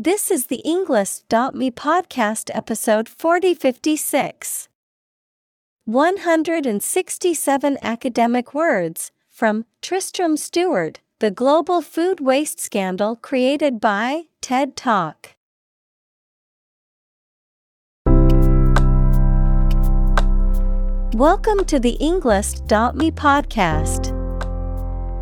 This is the Englist.me podcast episode 4056. 167 academic words from Tristram Stuart, The Global Food Waste Scandal created by TED Talk. Welcome to the Englist.me podcast.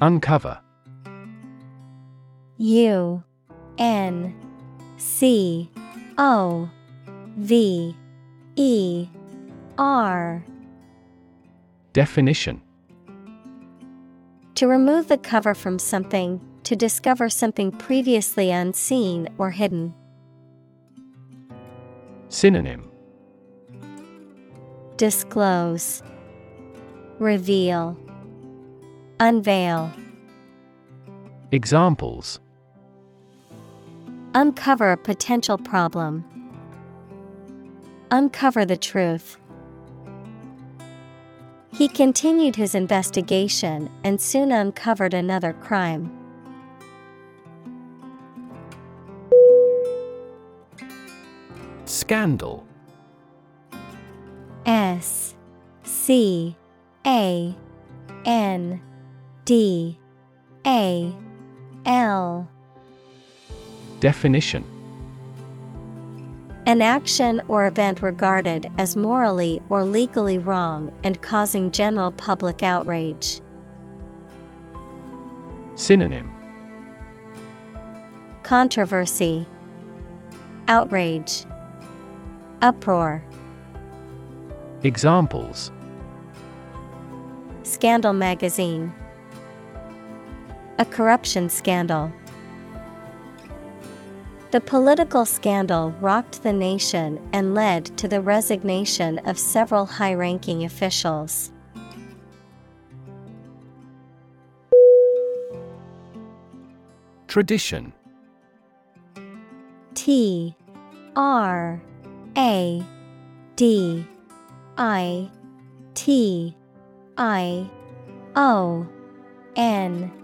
Uncover. U N C O V E R. Definition. To remove the cover from something, to discover something previously unseen or hidden. Synonym. Disclose, Reveal, Unveil. Examples Uncover a potential problem. Uncover the truth. He continued his investigation and soon uncovered another crime. Scandal S C A N D A L. Definition. An action or event regarded as morally or legally wrong and causing general public outrage. Synonym. Controversy, Outrage, Uproar, Examples. Scandal Magazine. A corruption scandal. The political scandal rocked the nation and led to the resignation of several high ranking officials. Tradition T R A D I T I O N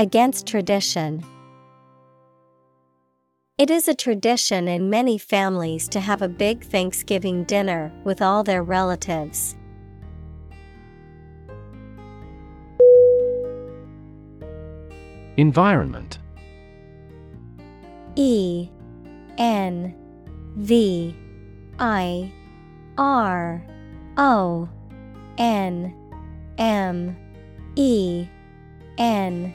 Against tradition. It is a tradition in many families to have a big Thanksgiving dinner with all their relatives. Environment E N V I R O N M E N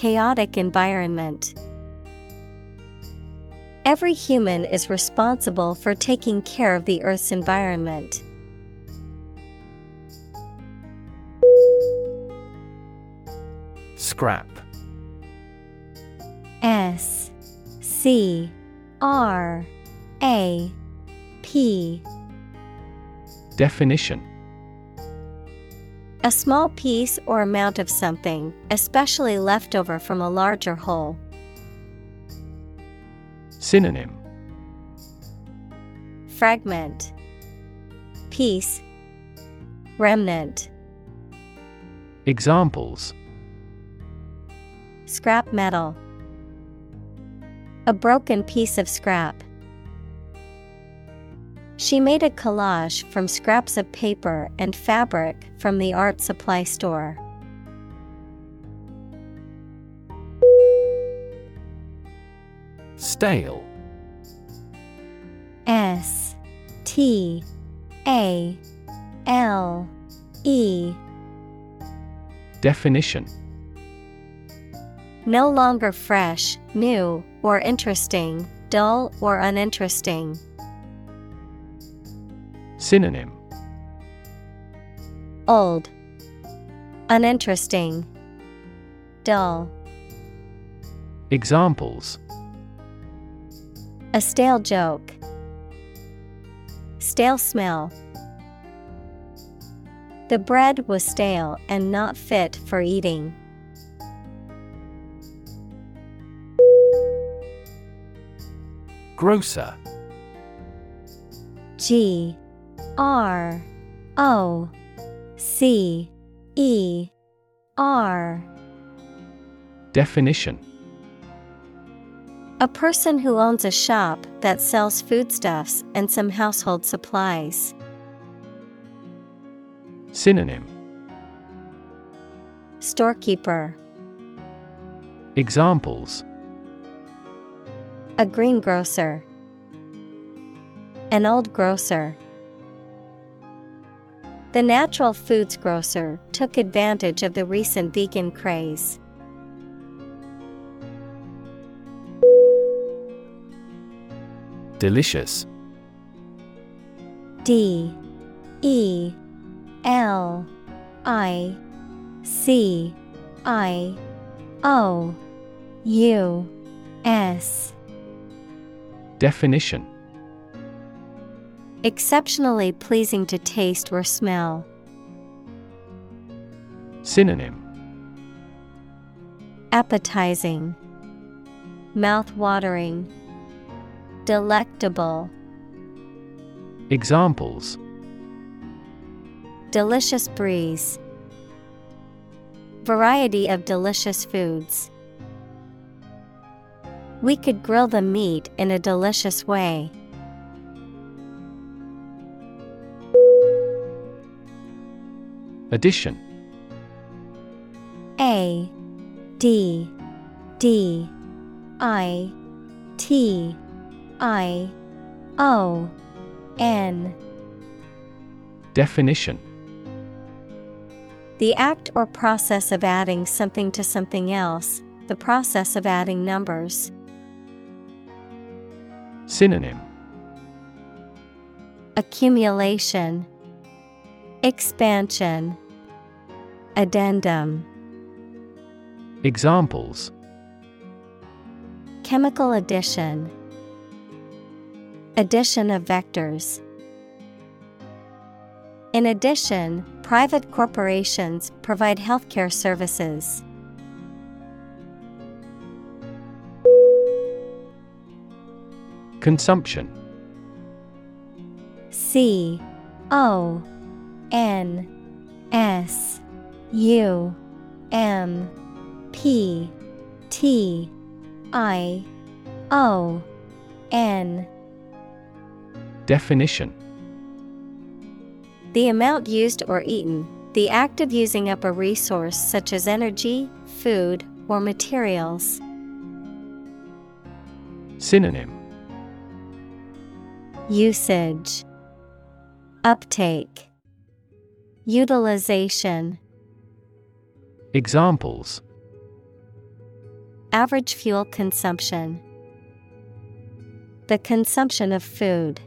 Chaotic environment. Every human is responsible for taking care of the Earth's environment. Scrap. S C R A P Definition A small piece or amount of something, especially leftover from a larger whole. Synonym. Fragment. Piece. Remnant. Examples. Scrap metal. A broken piece of scrap. She made a collage from scraps of paper and fabric from the art supply store. Stale. S T A L E Definition No longer fresh, new, or interesting, dull or uninteresting. Synonym Old, uninteresting, dull. Examples A stale joke. Stale smell. The bread was stale and not fit for eating. Grocer. G R O C E R Definition A person who owns a shop that sells foodstuffs and some household supplies. Synonym Storekeeper Examples A greengrocer. An old grocer. The natural foods grocer took advantage of the recent vegan craze. Delicious. D. E. L. I. C. I. O. U. S. Definition Exceptionally pleasing to taste or smell. Synonym Appetizing, Mouth-watering, Delectable. Examples Delicious breeze. Variety of delicious foods. We could grill the meat in a delicious way. Addition. A D D I T I O N. Definition. The act or process of adding something to something else, the process of adding numbers. Synonym. Accumulation, Expansion, Addendum. Examples Chemical addition, Addition of vectors. In addition, private corporations provide healthcare services. Consumption C O N S U M P T I O N. Definition. The amount used or eaten, the act of using up a resource such as energy, food, or materials. Synonym. Usage. Uptake. Utilization Examples Average fuel consumption the consumption of food.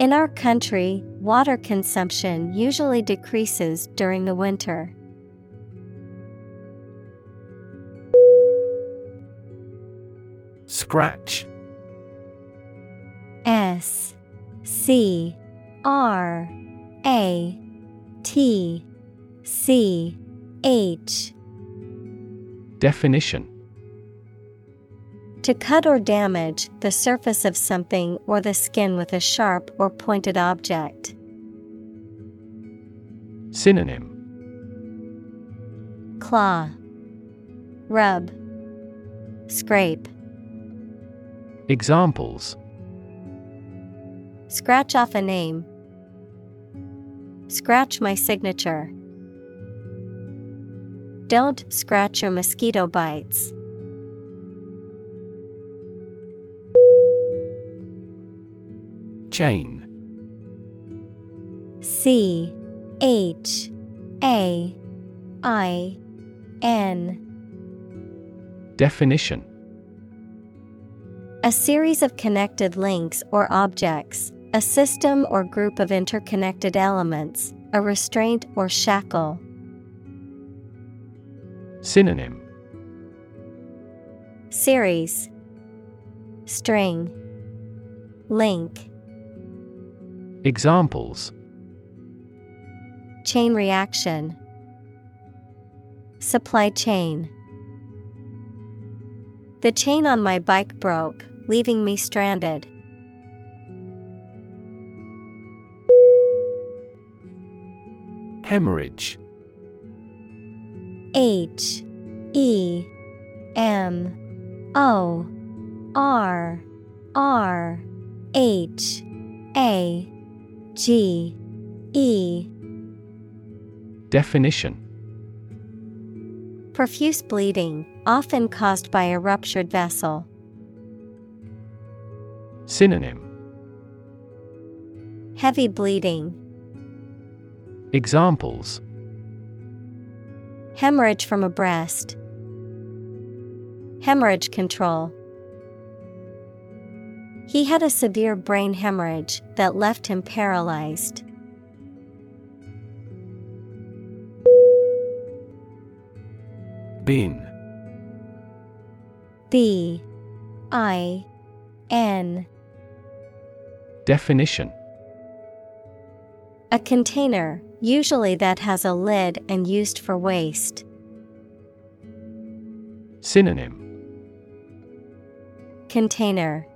In our country, water consumption usually decreases during the winter. Scratch S C R A T C H Definition To cut or damage the surface of something or the skin with a sharp or pointed object. Synonym Claw, Rub, Scrape. Examples Scratch off a name. Scratch my signature. Don't scratch your mosquito bites. Chain C H A I N Definition A series of connected links or objects, a system or group of interconnected elements, a restraint or shackle. Synonym. Series. String. Link. Examples. Chain reaction. Supply chain. The chain on my bike broke, leaving me stranded. Hemorrhage H E M O R R H A G E. Definition. Profuse bleeding, often caused by a ruptured vessel. Synonym. Heavy bleeding, Examples hemorrhage from a breast, hemorrhage control. He had a severe brain hemorrhage that left him paralyzed. Bin B. I. N. Definition. A container, usually that has a lid and used for waste. Synonym. Container.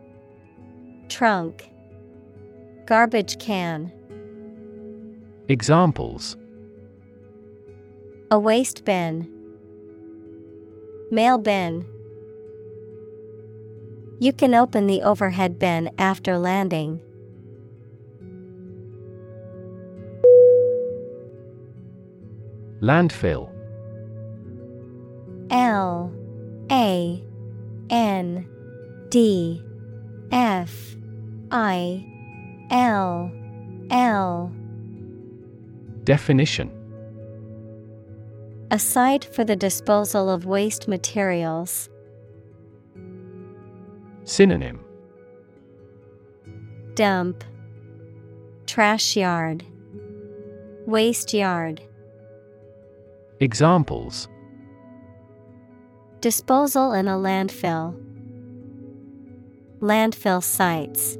Trunk. Garbage can. Examples. A waste bin. Mail bin. You can open the overhead bin after landing. Landfill. L A N D F I L L. Definition. A site for the disposal of waste materials. Synonym. Dump. Trash yard. Waste yard Examples Disposal in a landfill. Landfill sites.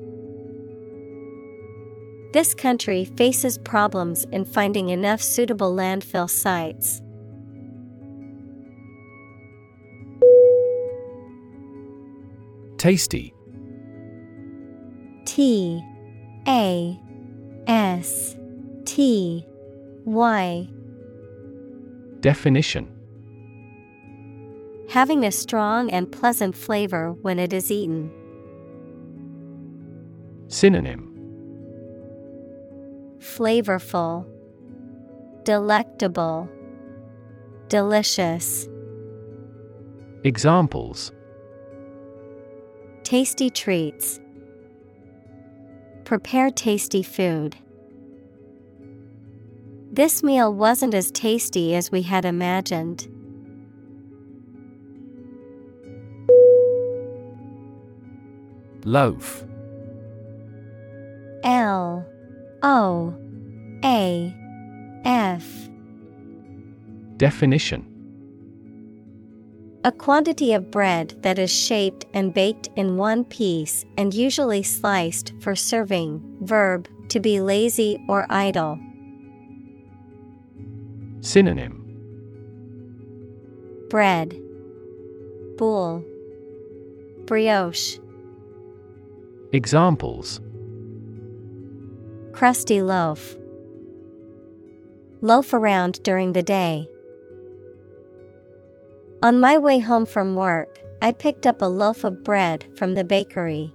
This country faces problems in finding enough suitable landfill sites. Tasty T A S T Y Definition Having a strong and pleasant flavor when it is eaten. Synonym Flavorful, Delectable, Delicious. Examples Tasty treats. Prepare tasty food. This meal wasn't as tasty as we had imagined. Loaf. L O A F. Definition A quantity of bread that is shaped and baked in one piece and usually sliced for serving. Verb, to be lazy or idle. Synonym Bread, Boule, Brioche. Examples Crusty loaf. Loaf around during the day. On my way home from work, I picked up a loaf of bread from the bakery.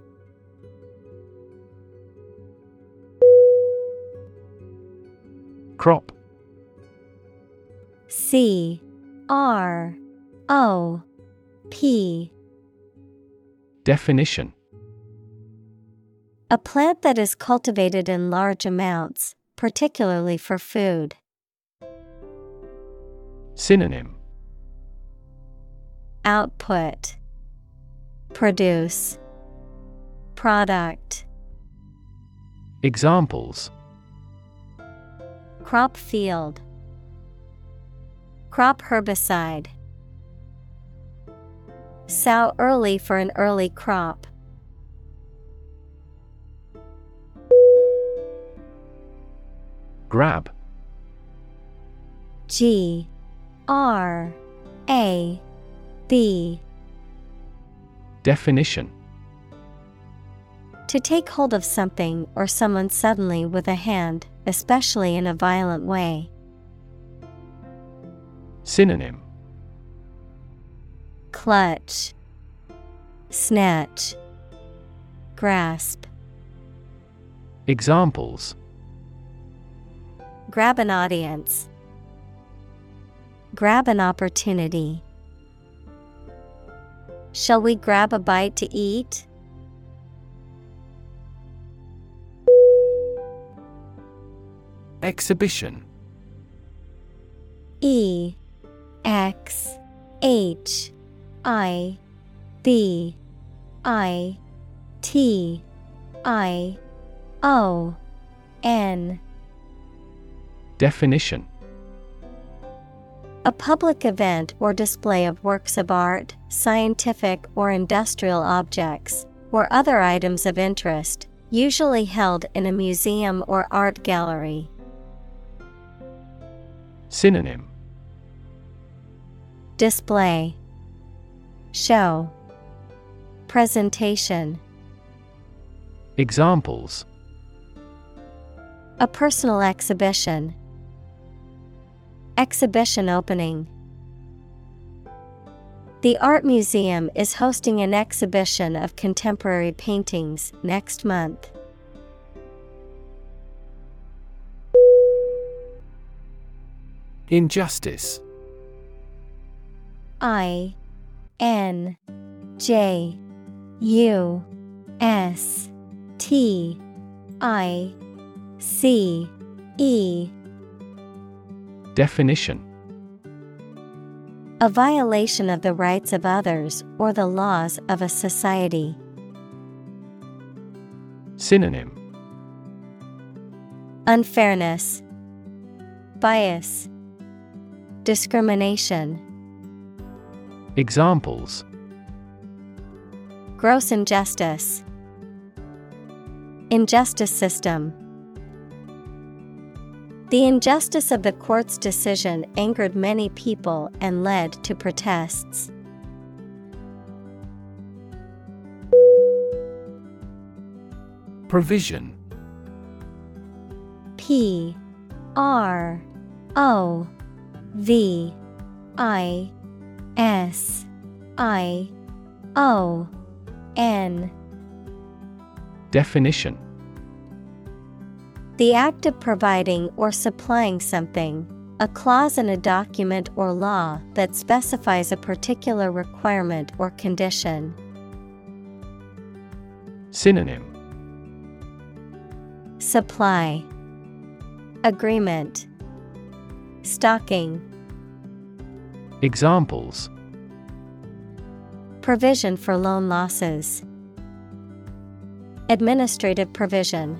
Crop C R O P. Definition. A plant that is cultivated in large amounts, particularly for food. Synonym. Output. Produce. Product. Examples. Crop field Crop herbicide Sow early for an early crop. Grab G R A B Definition To take hold of something or someone suddenly with a hand, especially in a violent way. Synonym. Clutch. Snatch. Grasp. Examples. Grab an audience. Grab an opportunity. Shall we grab a bite to eat? Exhibition. E X H I B I T I O N. Definition. A public event or display of works of art, scientific or industrial objects, or other items of interest, usually held in a museum or art gallery. Synonym Display Show Presentation Examples A personal exhibition. Exhibition opening. The Art Museum is hosting an exhibition of contemporary paintings next month. Injustice I N J U S T I C E Definition A violation of the rights of others or the laws of a society. Synonym Unfairness, Bias, Discrimination. Examples. Gross injustice. Injustice system. The injustice of the court's decision angered many people and led to protests. Provision. P. R. O. V. I S I O N. Definition. The act of providing or supplying something, a clause in a document or law that specifies a particular requirement or condition. Synonym. Supply. Agreement. Stocking Examples Provision for loan losses. Administrative provision.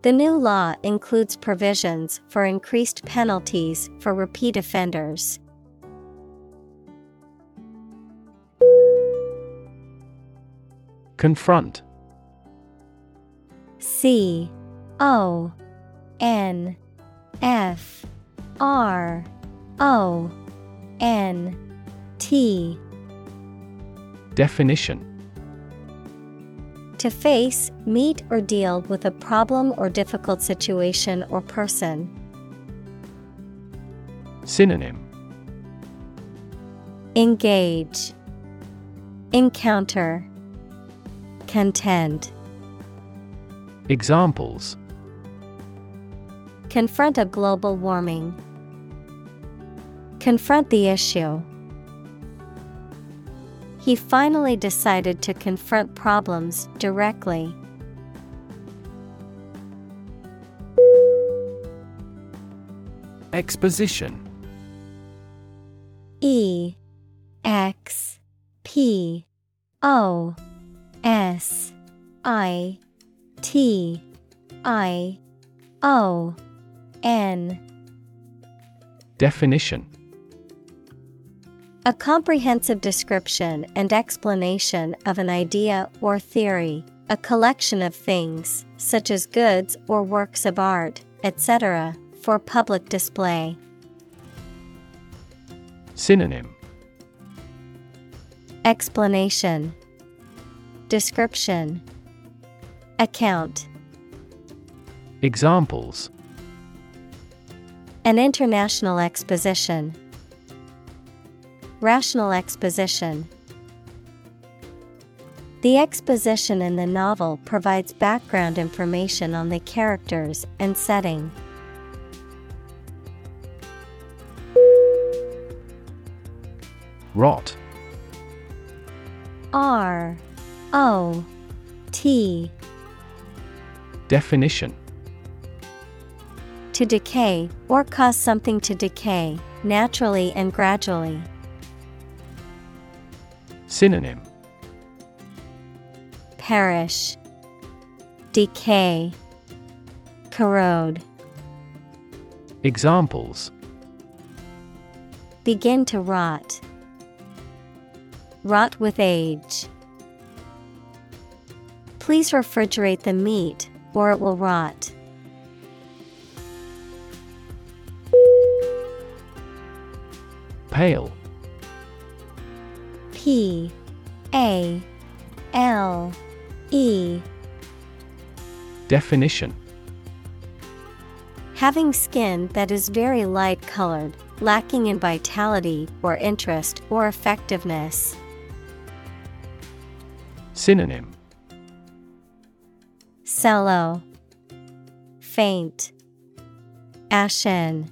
The new law includes provisions for increased penalties for repeat offenders. Confront C O N F R O N T Definition To face, meet, or deal with a problem or difficult situation or person. Synonym Engage, Encounter, Contend. Examples Confront a global warming. Confront the issue. He finally decided to confront problems directly. Exposition E X P O S I T I O N Definition A comprehensive description and explanation of an idea or theory, a collection of things, such as goods or works of art, etc., for public display. Synonym Explanation Description Account Examples An international exposition. Rational exposition. The exposition in the novel provides background information on the characters and setting. Rot R O T Definition To decay, or cause something to decay, naturally and gradually. Synonym Perish, Decay, Corrode. Examples Begin to rot. Rot with age. Please refrigerate the meat or it will rot. Pale P A L E. Definition. Having skin that is very light colored, lacking in vitality or interest or effectiveness. Synonym. Sallow, Faint, Ashen.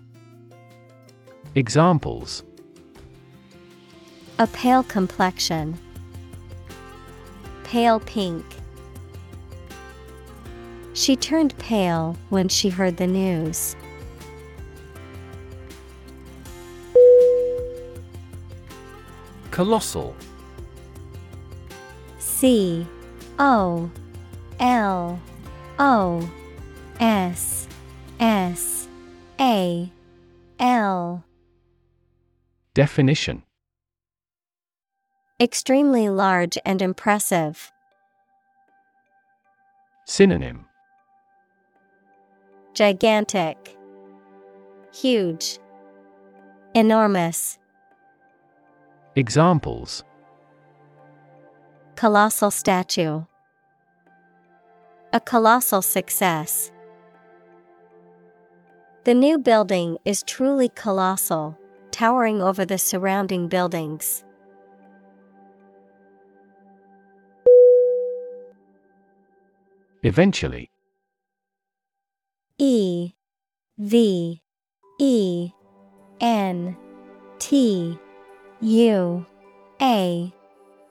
Examples A pale complexion. Pale pink. She turned pale when she heard the news. Colossal C O L O S S A L Definition Extremely large and impressive. Synonym Gigantic, Huge, Enormous, Examples Colossal statue. A colossal success. The new building is truly colossal, towering over the surrounding buildings. Eventually. E V E N T U A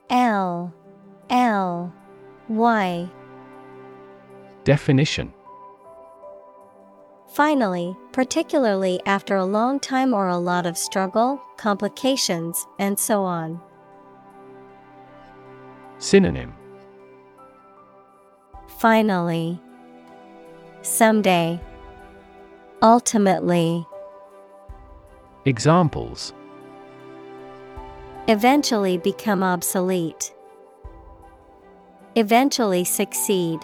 L L Y. Definition. Finally, particularly after a long time or a lot of struggle, complications, and so on. Synonym Finally. Someday. Ultimately. Examples Eventually become obsolete. Eventually succeed.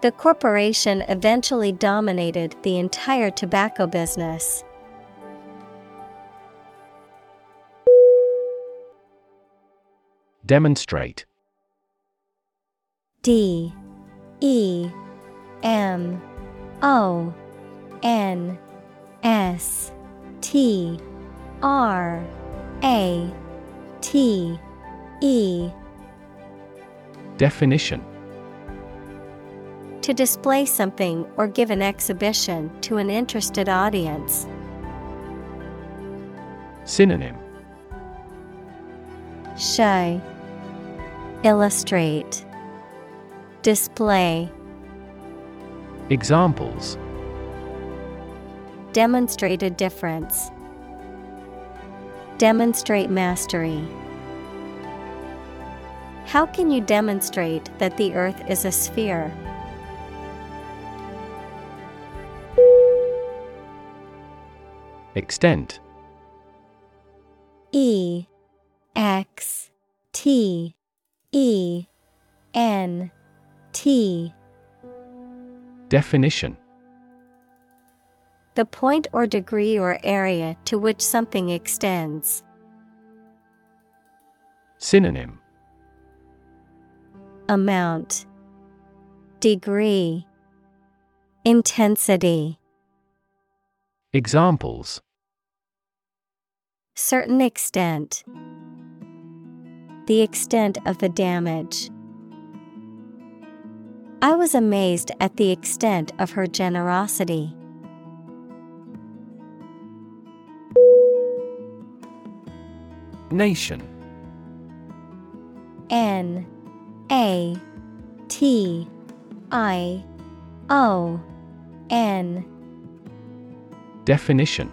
The corporation eventually dominated the entire tobacco business. Demonstrate D E M O N S T R A T E. Definition. To display something or give an exhibition to an interested audience. Synonym. Show. Illustrate Display Examples Demonstrate a difference. Demonstrate mastery. How can you demonstrate that the earth is a sphere? Extent E X T E N T Definition The point or degree or area to which something extends. Synonym Amount Degree Intensity Examples Certain extent. The extent of the damage. I was amazed at the extent of her generosity. Nation. N A T I O N. Definition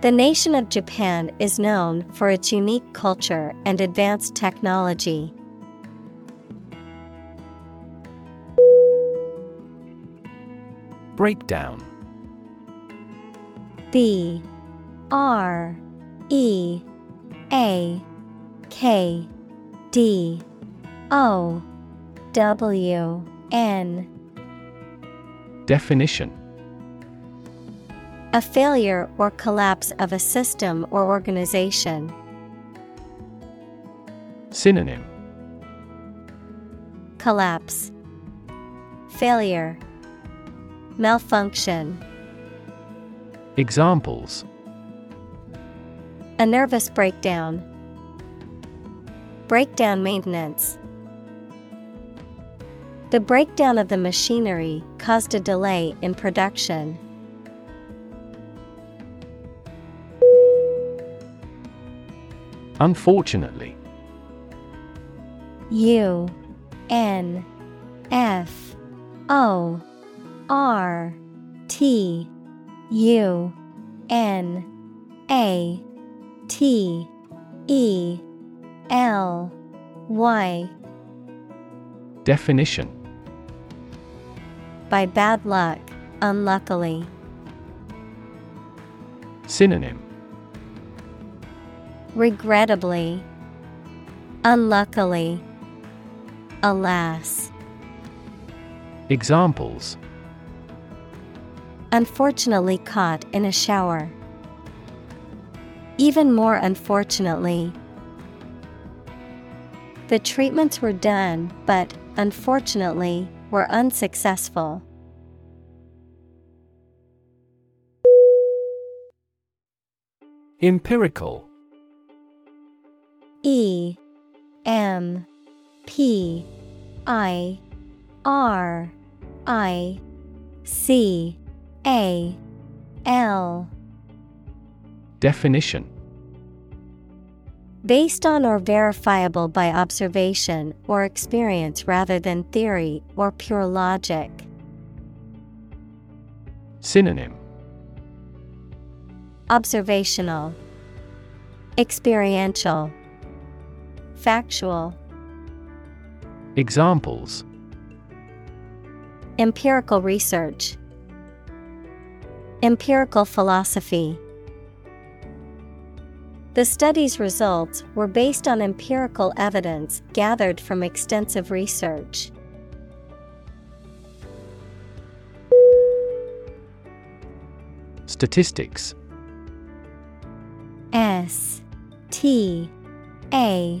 The nation of Japan is known for its unique culture and advanced technology. Breakdown. B R E A K D O W N. Definition A failure or collapse of a system or organization. Synonym Collapse Failure Malfunction Examples A nervous breakdown. Breakdown maintenance. The breakdown of the machinery caused a delay in production. Unfortunately. U N F O R T U N A T E L Y. Definition. By bad luck, unluckily. Synonym Regrettably. Unluckily. Alas. Examples Unfortunately caught in a shower. Even more unfortunately. The treatments were done, but, unfortunately, were unsuccessful. Empirical E M P I R I C A L. Definition. Based on or verifiable by observation or experience rather than theory or pure logic. Synonym. Observational, Experiential, Factual. Examples Empirical research, Empirical philosophy. The study's results were based on empirical evidence gathered from extensive research. Statistics S T A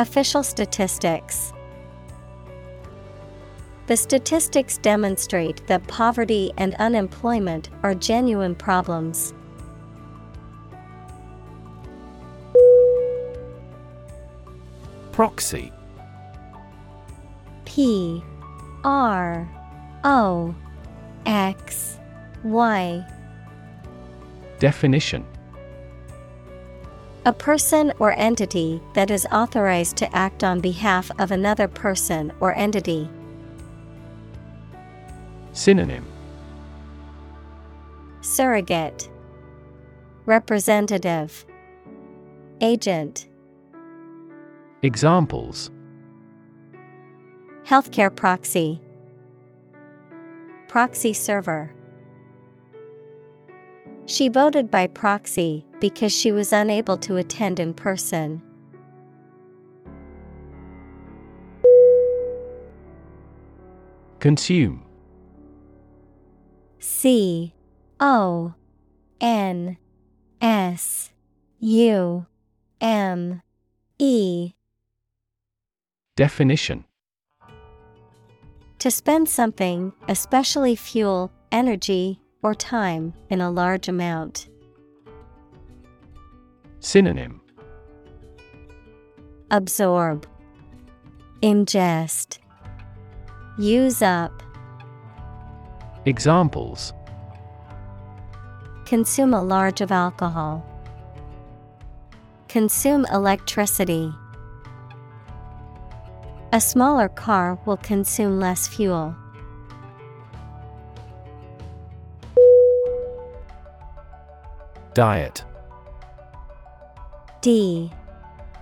Official statistics. The statistics demonstrate that poverty and unemployment are genuine problems. Proxy P R O X Y Definition A person or entity that is authorized to act on behalf of another person or entity. Synonym. Surrogate. Representative. Agent. Examples. Healthcare proxy. Proxy server She voted by proxy because she was unable to attend in person. Consume. C O N S U M E. Definition. To spend something, especially fuel, energy, or time, in a large amount. Synonym Absorb, Ingest, Use up, Examples Consume a large of alcohol. Consume electricity. A smaller car will consume less fuel. Diet. D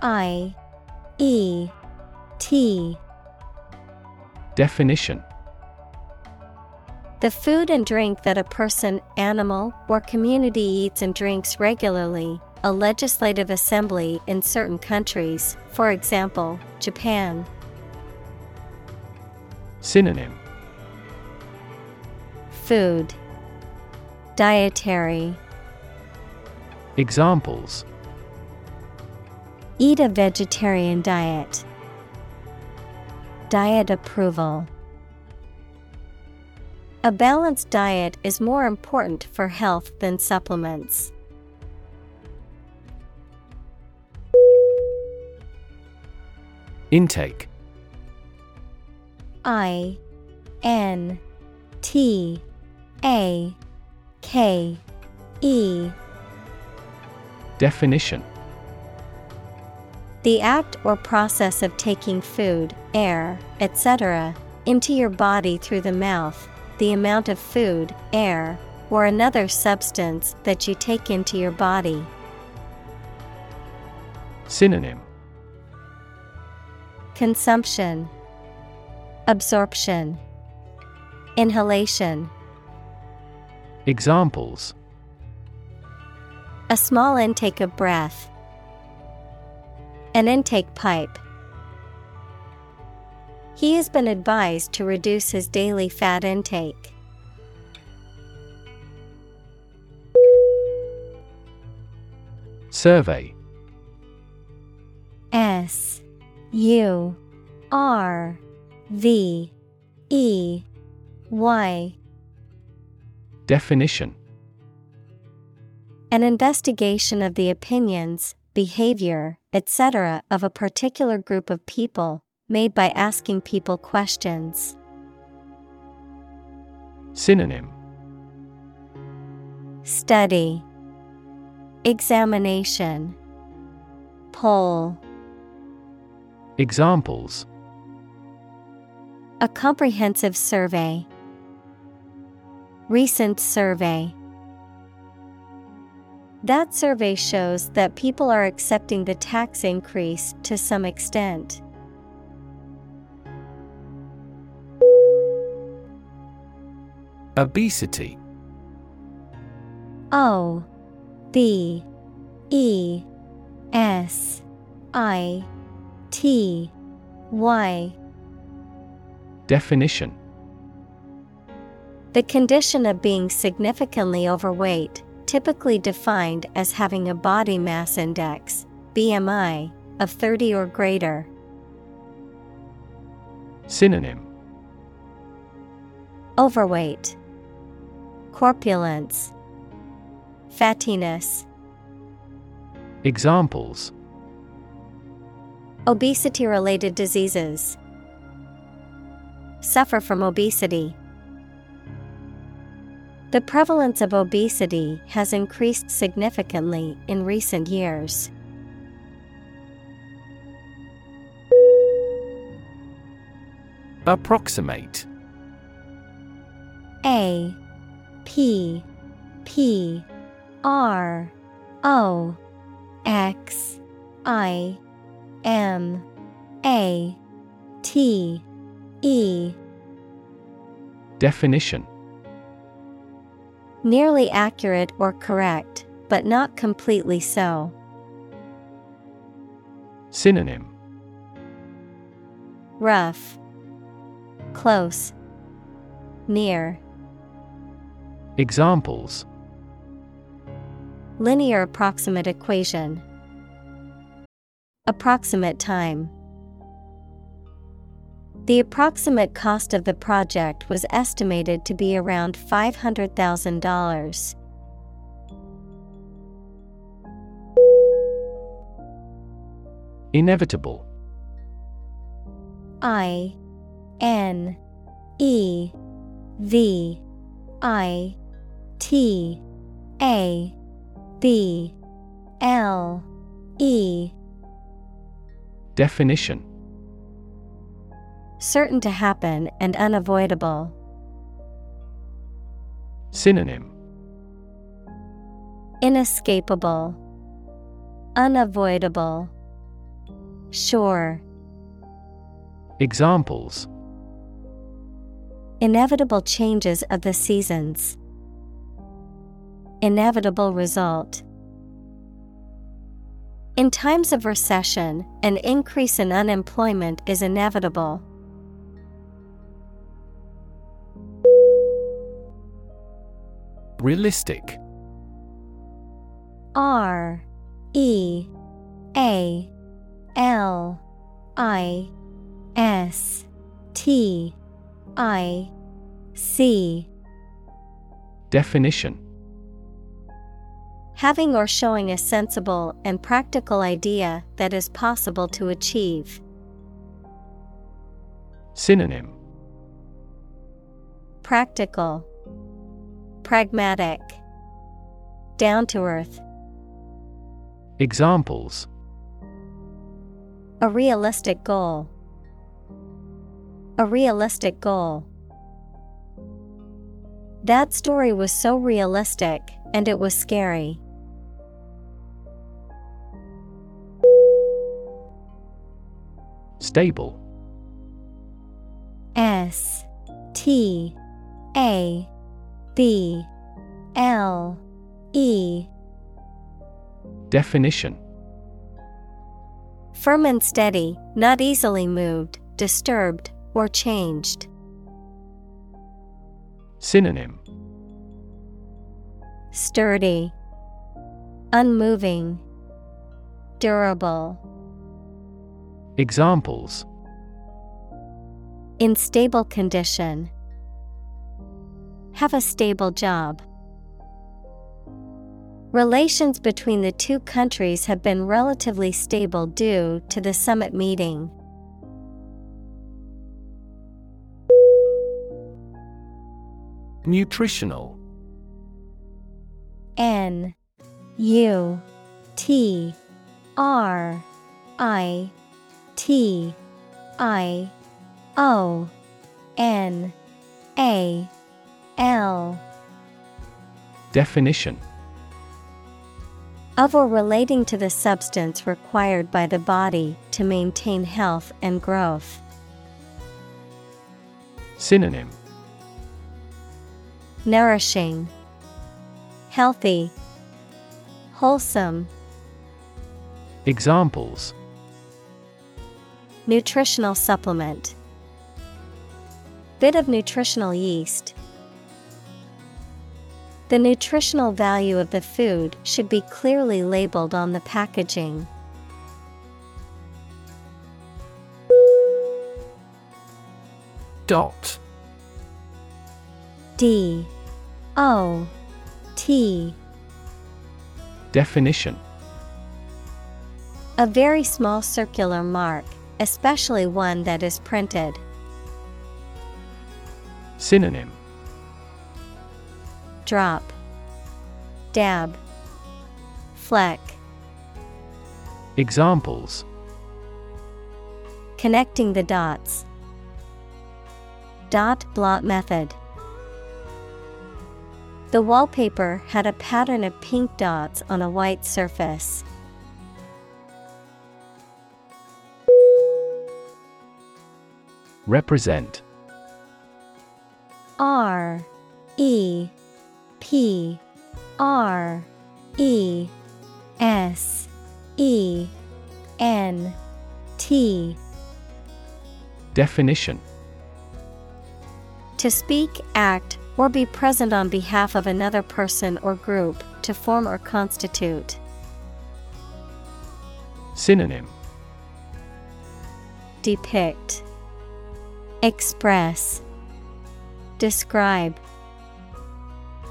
I E T. Definition. The food and drink that a person, animal, or community eats and drinks regularly, a legislative assembly in certain countries, for example, Japan. Synonym. Food. Dietary Examples Eat a vegetarian diet. Diet approval. A balanced diet is more important for health than supplements. Intake I N T A K E Definition The act or process of taking food, air, etc., into your body through the mouth, the amount of food, air, or another substance that you take into your body. Synonym Consumption, Absorption, Inhalation. Examples A small intake of breath. An intake pipe. He has been advised to reduce his daily fat intake. Survey S U R V E Y Definition An investigation of the opinions, behavior, etc. of a particular group of people, made by asking people questions. Synonym Study Examination Poll Examples A comprehensive survey. Recent survey. That survey shows that people are accepting the tax increase to some extent. Obesity. O B E S I T Y. Definition. The condition of being significantly overweight, typically defined as having a body mass index, BMI, of 30 or greater. Synonym Overweight, Corpulence, Fattiness. Examples Obesity related diseases. Suffer from obesity. The prevalence of obesity has increased significantly in recent years. Approximate. A P P R O X I M A T E. Definition Nearly accurate or correct, but not completely so. Synonym Rough, Close, Near. Examples Linear approximate equation. Approximate time. The approximate cost of the project was estimated to be around $500,000. Inevitable. I N E V I T A B L E. Definition Certain to happen and unavoidable. Synonym Inescapable, Unavoidable, Sure. Examples Inevitable changes of the seasons. Inevitable result. In times of recession, an increase in unemployment is inevitable. Realistic. R E A L I S T I C. Definition. Having or showing a sensible and practical idea that is possible to achieve. Synonym. Practical, Pragmatic, Down to earth. Examples A realistic goal. A realistic goal. That story was so realistic, and it was scary. Stable S T A B L E Definition Firm and steady, not easily moved, disturbed, or changed. Synonym Sturdy, Unmoving, Durable. Examples In stable condition. Have a stable job. Relations between the two countries have been relatively stable due to the summit meeting. Nutritional N U T R I T I O N A L. Definition. Of or relating to the substance required by the body to maintain health and growth. Synonym. Nourishing, Healthy, Wholesome. Examples. Nutritional supplement, Bit of nutritional yeast. The nutritional value of the food should be clearly labeled on the packaging. Dot. D. O. T. Definition. A very small circular mark, especially one that is printed. Synonym Drop, Dab, Fleck. Examples Connecting the dots. Dot blot method. The wallpaper had a pattern of pink dots on a white surface. Represent R E P R E S E N T Definition To speak, act, or be present on behalf of another person or group, to form or constitute. Synonym Depict, Express, Describe.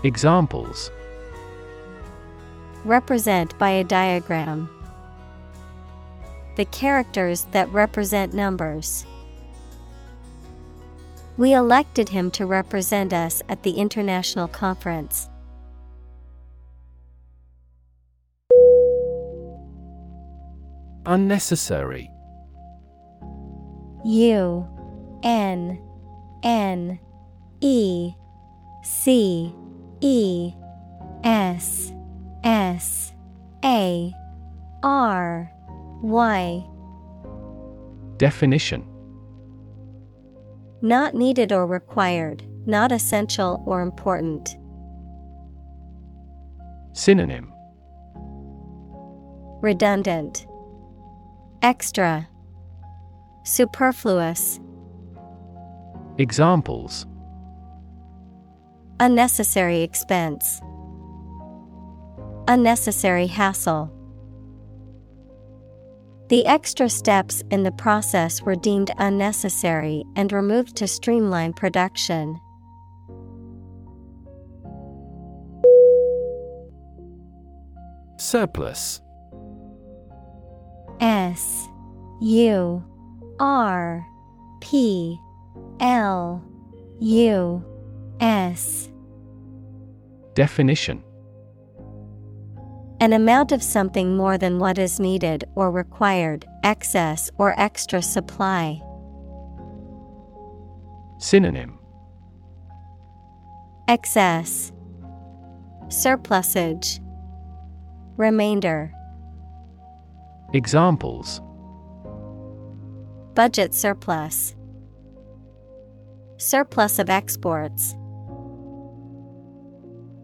Examples Represent by a diagram. The characters that represent numbers. We elected him to represent us at the international conference. Unnecessary U N N E C E S S A R Y. Definition. Not needed or required, not essential or important. Synonym. Redundant, Extra, Superfluous, Examples Unnecessary expense, Unnecessary hassle. The extra steps in the process were deemed unnecessary and removed to streamline production. Surplus S U R P L U S. Definition. An amount of something more than what is needed or required, excess or extra supply. Synonym. Excess, Surplusage, Remainder, Examples. Budget surplus, Surplus of exports.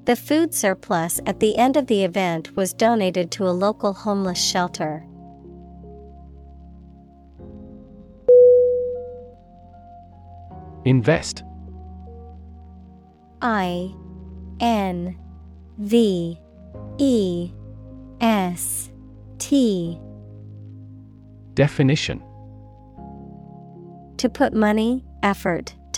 The food surplus at the end of the event was donated to a local homeless shelter. Invest. I N V E S T Definition To put money, effort,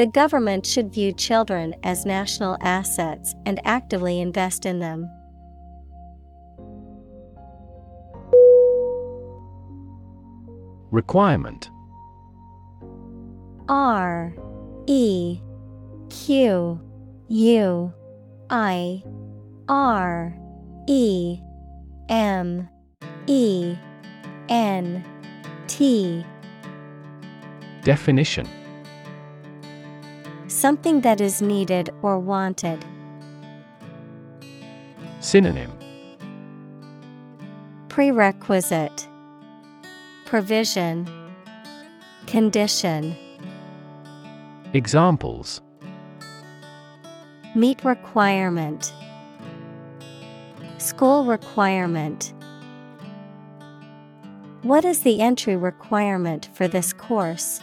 The government should view children as national assets and actively invest in them. Requirement. R E Q U I R E M E N T. Definition Something that is needed or wanted. Synonym. Prerequisite. Provision. Condition. Examples. Meet requirement. School requirement. What is the entry requirement for this course?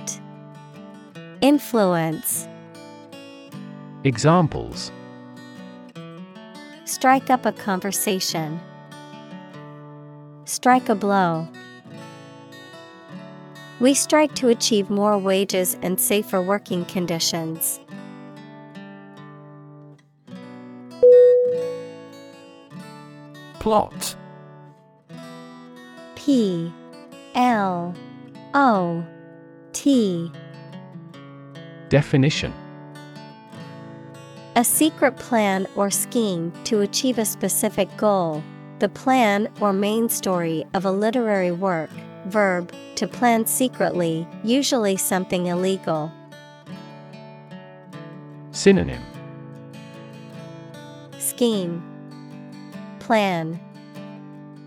Influence Examples Strike up a conversation. Strike a blow. We strike to achieve more wages and safer working conditions. Plot P L O T Definition A secret plan or scheme to achieve a specific goal, the plan or main story of a literary work. Verb, to plan secretly, usually something illegal. Synonym Scheme, Plan,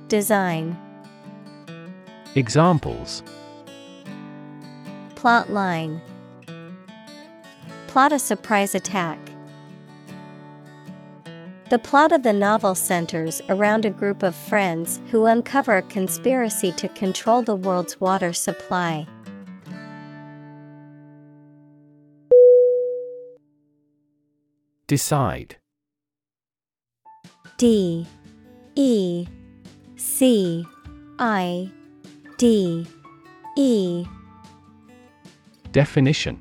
Design. Examples Plot line. Plot a surprise attack. The plot of the novel centers around a group of friends who uncover a conspiracy to control the world's water supply. Decide. D. E. C. I. D. E. Definition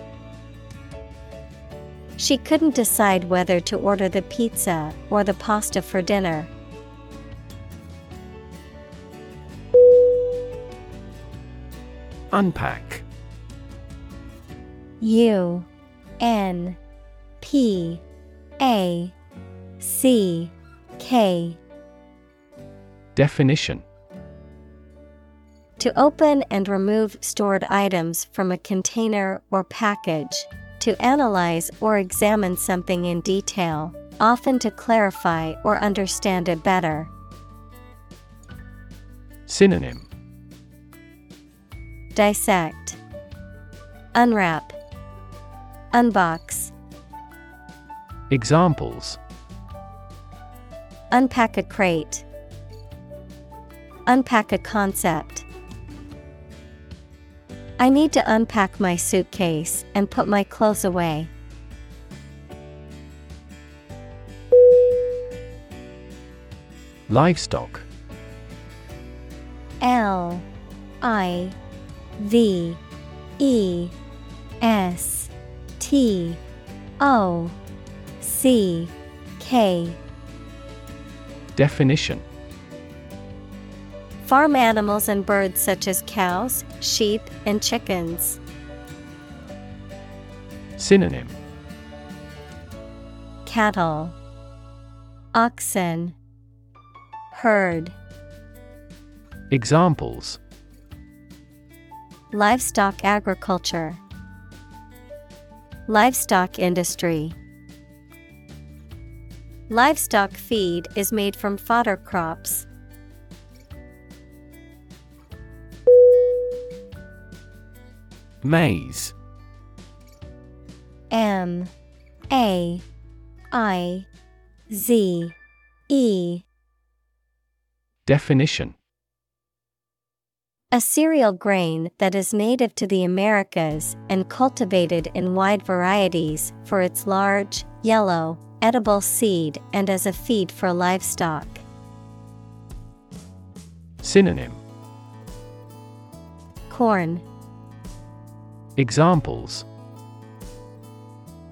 She couldn't decide whether to order the pizza or the pasta for dinner. Unpack U N P A C K Definition To open and remove stored items from a container or package. To analyze or examine something in detail, often to clarify or understand it better. Synonym Dissect, Unwrap, Unbox. Examples Unpack a crate. Unpack a concept. I need to unpack my suitcase and put my clothes away. Livestock. L I V E S T O C K. Definition Farm animals and birds such as cows, sheep, and chickens. Synonym Cattle, Oxen, Herd. Examples Livestock agriculture, Livestock industry. Livestock feed is made from fodder crops. Maize. M A I Z E. Definition. A cereal grain that is native to the Americas and cultivated in wide varieties for its large, yellow, edible seed and as a feed for livestock. Synonym. Corn, Examples.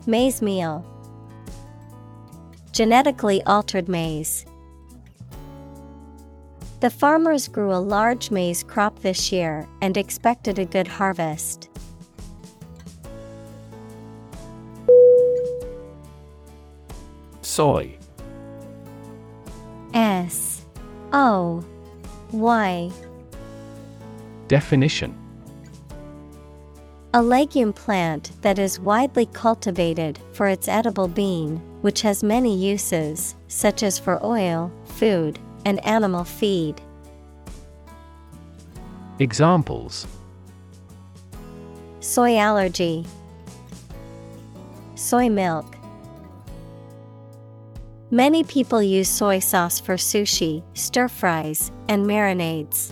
Maize meal, genetically altered maize. The farmers grew a large maize crop this year and expected a good harvest. Soy. S O Y. Definition A legume plant that is widely cultivated for its edible bean, which has many uses, such as for oil, food, and animal feed. Examples Soy allergy, Soy milk. Many people use soy sauce for sushi, stir fries, and marinades.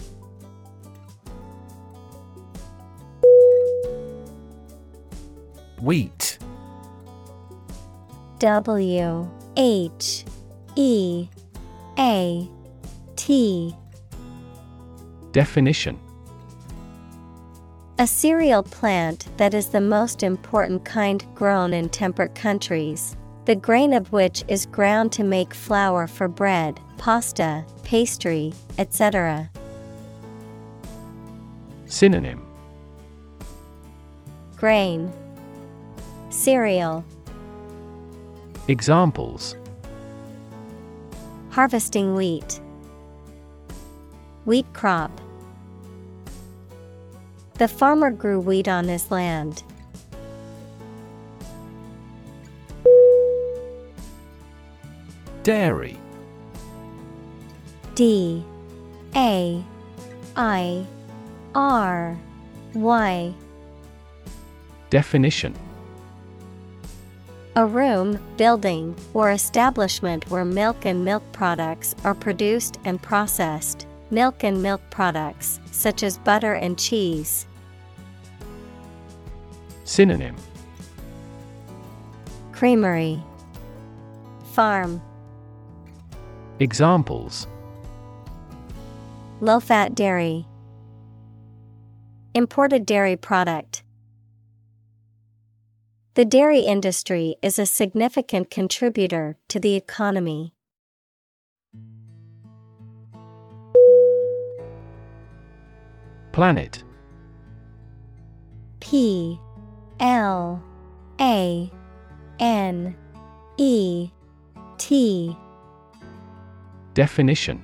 Wheat. W H E A T. Definition. A cereal plant that is the most important kind grown in temperate countries, the grain of which is ground to make flour for bread, pasta, pastry, etc. Synonym. Grain Cereal. Examples. Harvesting wheat. Wheat crop. The farmer grew wheat on his land. Dairy. D. A. I. R. Y. Definition A room, building, or establishment where milk and milk products are produced and processed. Milk and milk products, such as butter and cheese. Synonym Creamery, Farm, Examples Low fat dairy, Imported dairy product. The dairy industry is a significant contributor to the economy. Planet. P L A N E T. Definition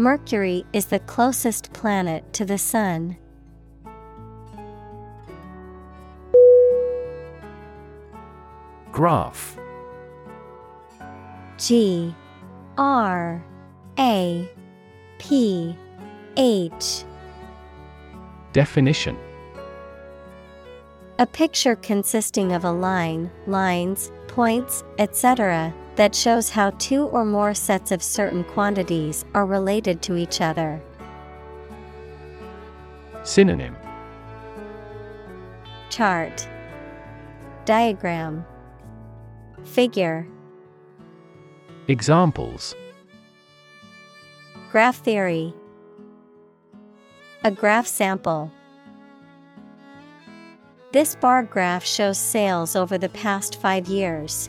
Mercury is the closest planet to the Sun. Graph G R A P H Definition A picture consisting of a line, lines, points, etc., that shows how two or more sets of certain quantities are related to each other. Synonym Chart Diagram Figure Examples Graph theory A graph sample. This bar graph shows sales over the past five years.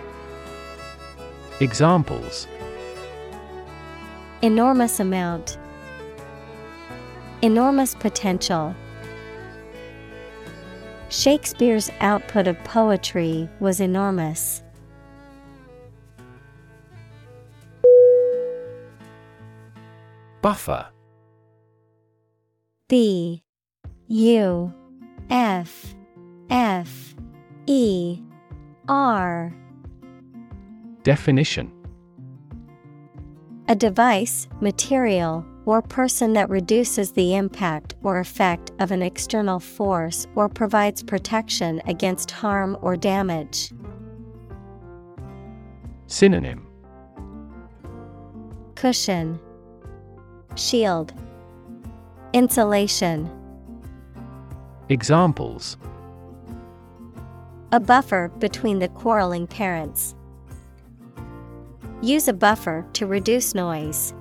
Examples. Enormous amount. Enormous potential. Shakespeare's output of poetry was enormous. Buffer. B. U. F. F. E. R Definition A device, material, or person that reduces the impact or effect of an external force or provides protection against harm or damage. Synonym Cushion, Shield, Insulation. Examples A buffer between the quarreling parents. Use a buffer to reduce noise.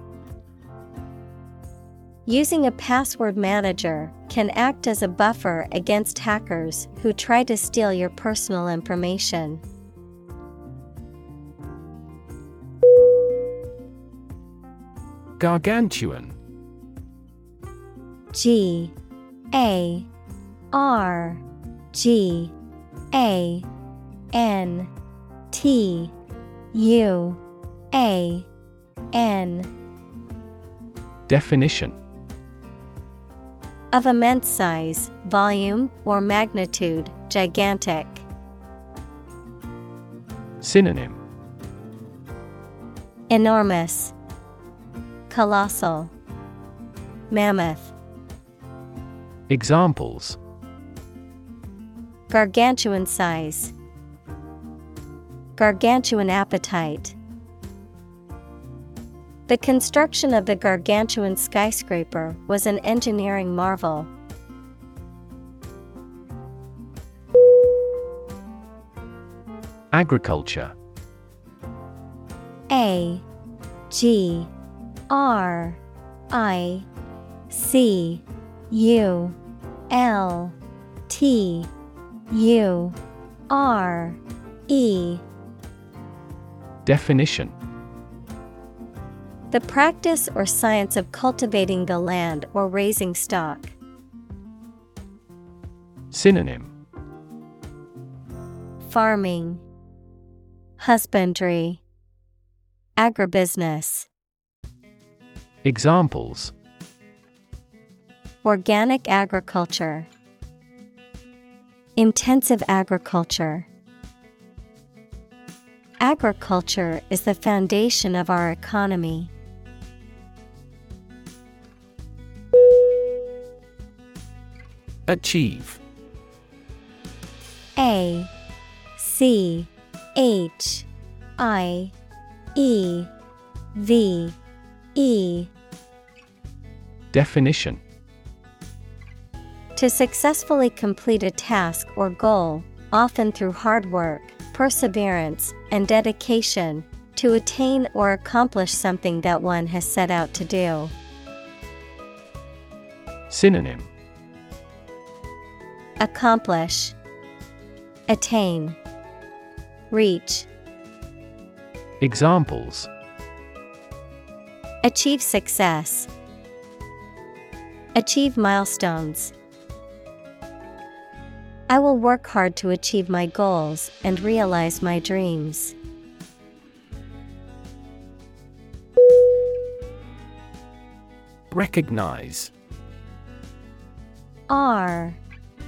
Using a password manager can act as a buffer against hackers who try to steal your personal information. Gargantuan G A R G A N T U A N. Definition. Of immense size, volume, or magnitude, gigantic. Synonym. Enormous, Colossal, Mammoth. Examples. Gargantuan size, Gargantuan appetite. The construction of the gargantuan skyscraper was an engineering marvel. Agriculture. A G R I C U L T U R E. Definition The practice or science of cultivating the land or raising stock. Synonym Farming, Husbandry, Agribusiness. Examples Organic agriculture, Intensive agriculture. Agriculture is the foundation of our economy. Achieve. A C H I E V E. Definition. To successfully complete a task or goal, often through hard work, perseverance, and dedication, to attain or accomplish something that one has set out to do. Synonym Accomplish, Attain, Reach. Examples Achieve success, Achieve milestones. I will work hard to achieve my goals and realize my dreams. Recognize R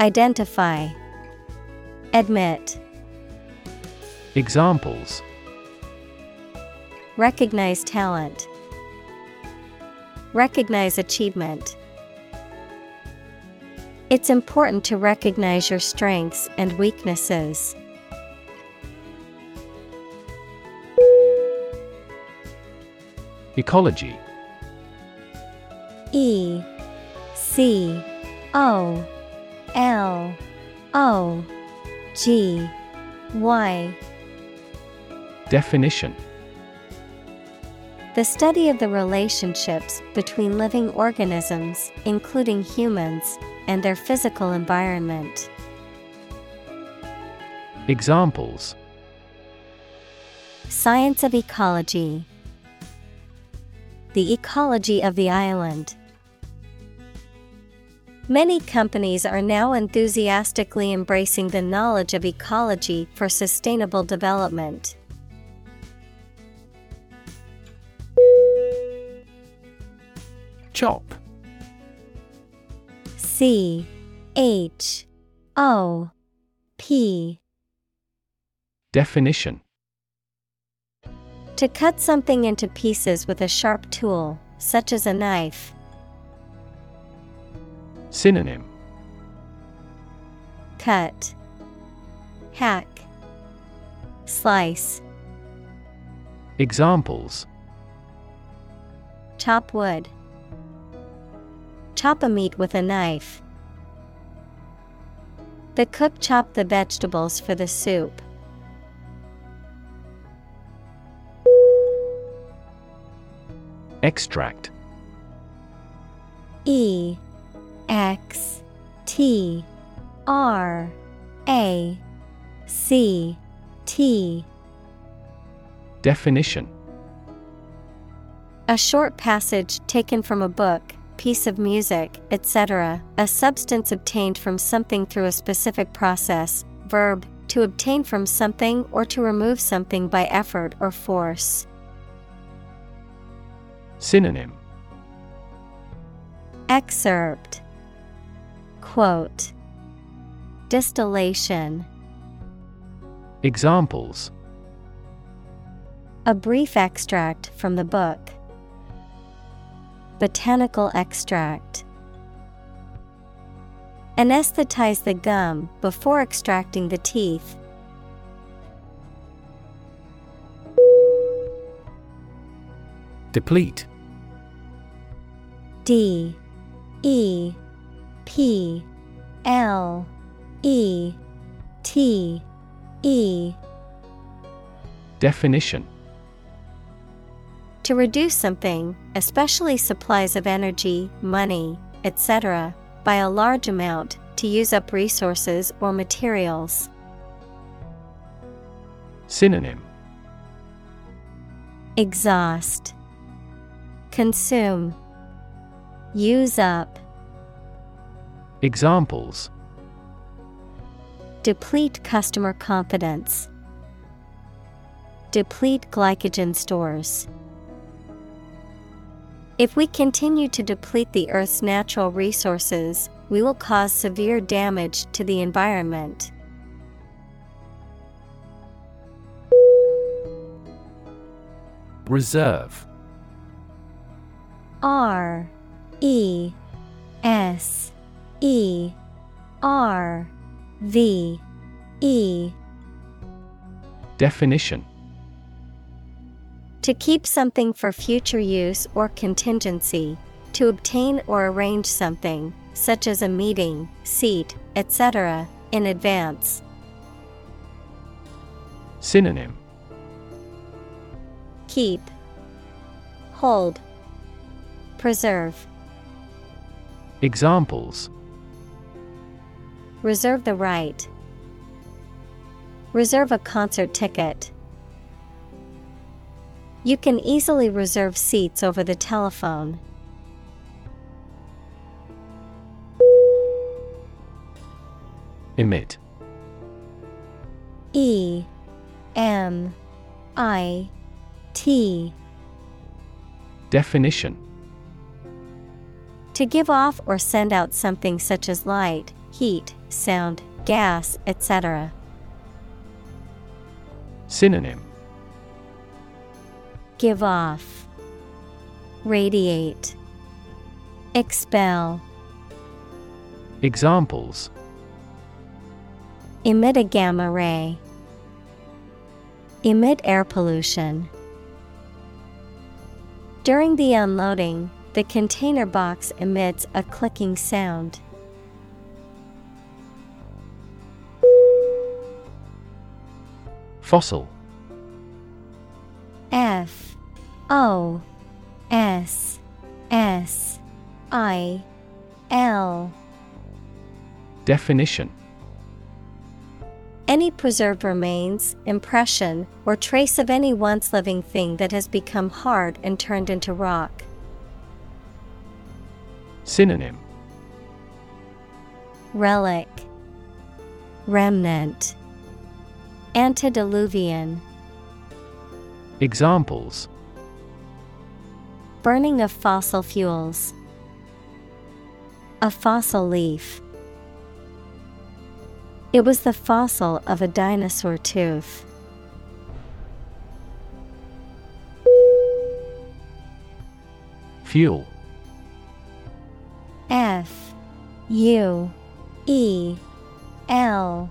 Identify, Admit. Examples Recognize talent. Recognize achievement. It's important to recognize your strengths and weaknesses. Ecology E C O L O G Y Definition The study of the relationships between living organisms, including humans, and their physical environment. Examples Science of ecology. The ecology of the island. Many companies are now enthusiastically embracing the knowledge of ecology for sustainable development. Chop C H O P Definition To cut something into pieces with a sharp tool, such as a knife. Synonym Cut, Hack, Slice. Examples Chop wood. Chop a meat with a knife. The cook chopped the vegetables for the soup. Extract E X T R A C T Definition A short passage taken from a book, piece of music, etc., a substance obtained from something through a specific process, verb, to obtain from something or to remove something by effort or force. Synonym Excerpt Quote Distillation Examples A brief extract from the book. Botanical extract. Anesthetize the gum before extracting the teeth. Deplete D E P L E T E. Definition. To reduce something, especially supplies of energy, money, etc., by a large amount, to use up resources or materials. Synonym. Exhaust, Consume, Use up, Examples Deplete customer confidence, deplete glycogen stores. If we continue to deplete the Earth's natural resources, we will cause severe damage to the environment. Reserve R E S E R V E Definition To keep something for future use or contingency, to obtain or arrange something, such as a meeting, seat, etc., in advance. Synonym Keep, Hold, Preserve. Examples Reserve the right. Reserve a concert ticket. You can easily reserve seats over the telephone. Emit E M I T Definition To give off or send out something such as light, heat, sound, gas, etc. Synonym Give off, Radiate, Expel. Examples Emit a gamma ray. Emit air pollution. During the unloading, the container box emits a clicking sound. Fossil. F O S S I L. Definition. Any preserved remains, impression, or trace of any once living thing that has become hard and turned into rock. Synonym. Relic. Remnant Antediluvian Examples Burning of fossil fuels. A fossil leaf. It was the fossil of a dinosaur tooth. Fuel F U E L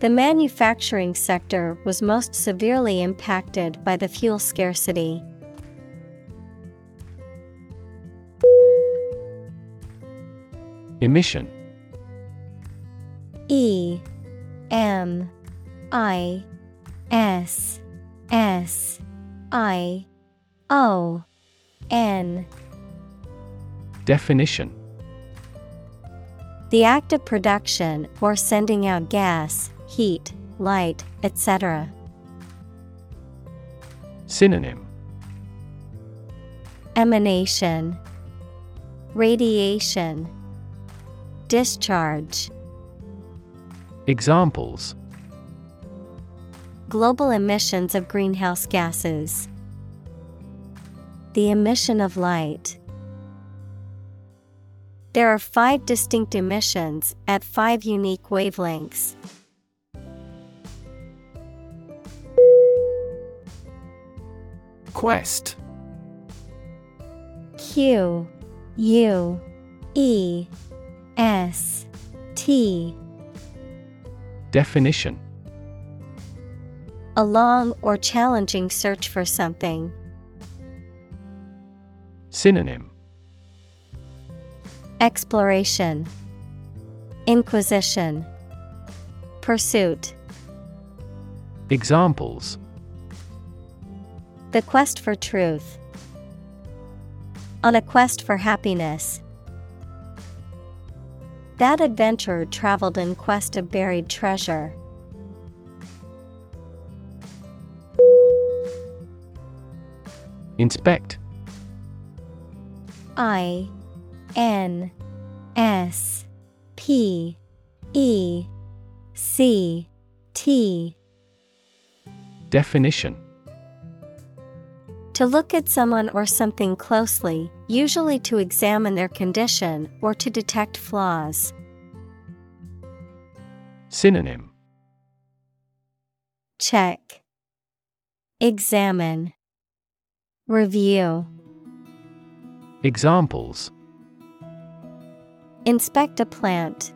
The manufacturing sector was most severely impacted by the fuel scarcity. Emission. E M I S S I O N. Definition. The act of production or sending out gas, heat, light, etc. Synonym Emanation Radiation Discharge Examples Global emissions of greenhouse gases. The emission of light. There are five distinct emissions at five unique wavelengths. Quest. Q U E S T. Definition. A long or challenging search for something. Synonym. Exploration. Inquisition. Pursuit. Examples The quest for truth. On a quest for happiness. That adventurer traveled in quest of buried treasure. Inspect I N S P E C T Definition To look at someone or something closely, usually to examine their condition or to detect flaws. Synonym Check, Examine, Review. Examples Inspect a plant.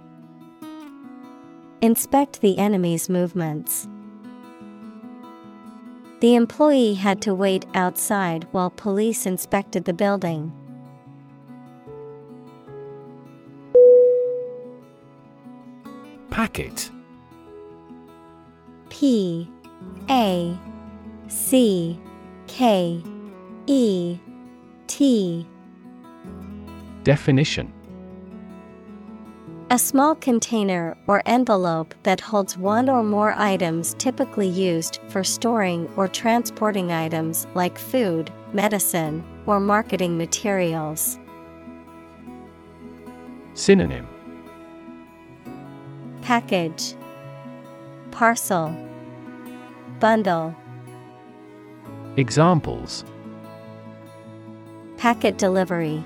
Inspect the enemy's movements. The employee had to wait outside while police inspected the building. Packet. P A C K E T. Definition A small container or envelope that holds one or more items typically used for storing or transporting items like food, medicine, or marketing materials. Synonym. Package. Parcel. Bundle. Examples. Packet delivery.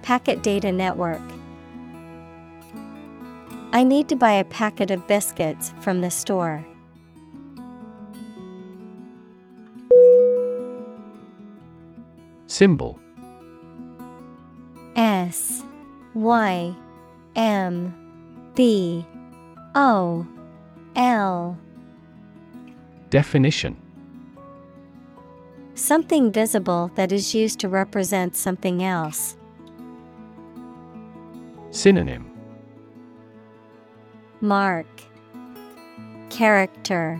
Packet data network I need to buy a packet of biscuits from the store. Symbol S Y M B O L Definition Something visible that is used to represent something else. Synonym Mark. Character.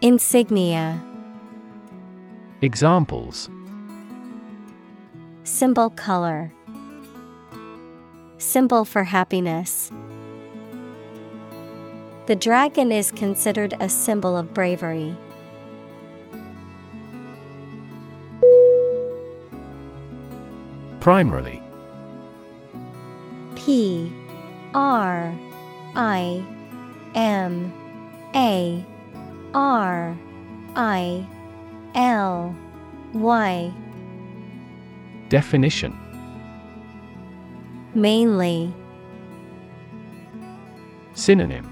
Insignia. Examples. Symbol color. Symbol for happiness. The dragon is considered a symbol of bravery. Primarily. P R I M A R I L Y. Definition. Mainly. Synonym.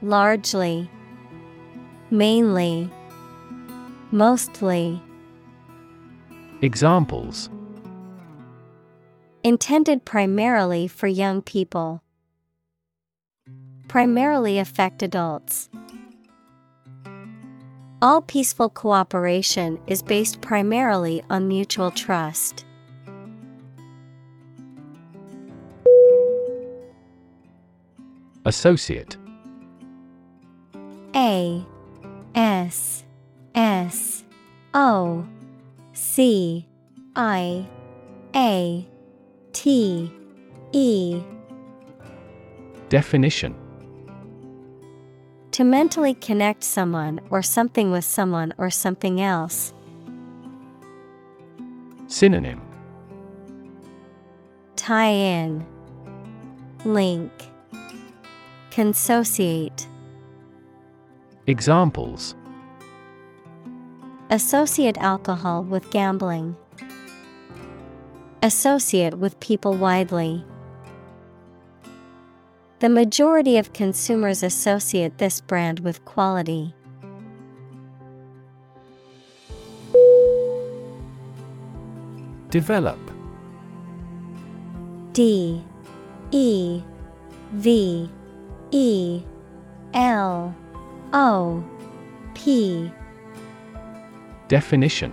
Largely. Mainly. Mostly. Examples Intended primarily for young people. Primarily affect adults. All peaceful cooperation is based primarily on mutual trust. Associate A S S O C I A T E Definition To mentally connect someone or something with someone or something else. Synonym Tie in, Link, Consociate. Examples Associate alcohol with gambling. Associate with people widely. The majority of consumers associate this brand with quality. Develop D E V E L O P Definition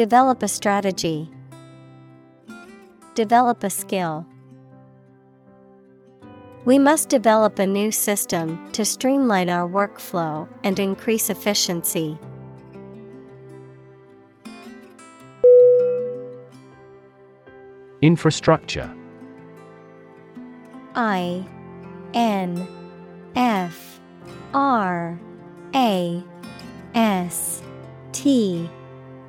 Develop a strategy. Develop a skill. We must develop a new system to streamline our workflow and increase efficiency. Infrastructure I N F R A S T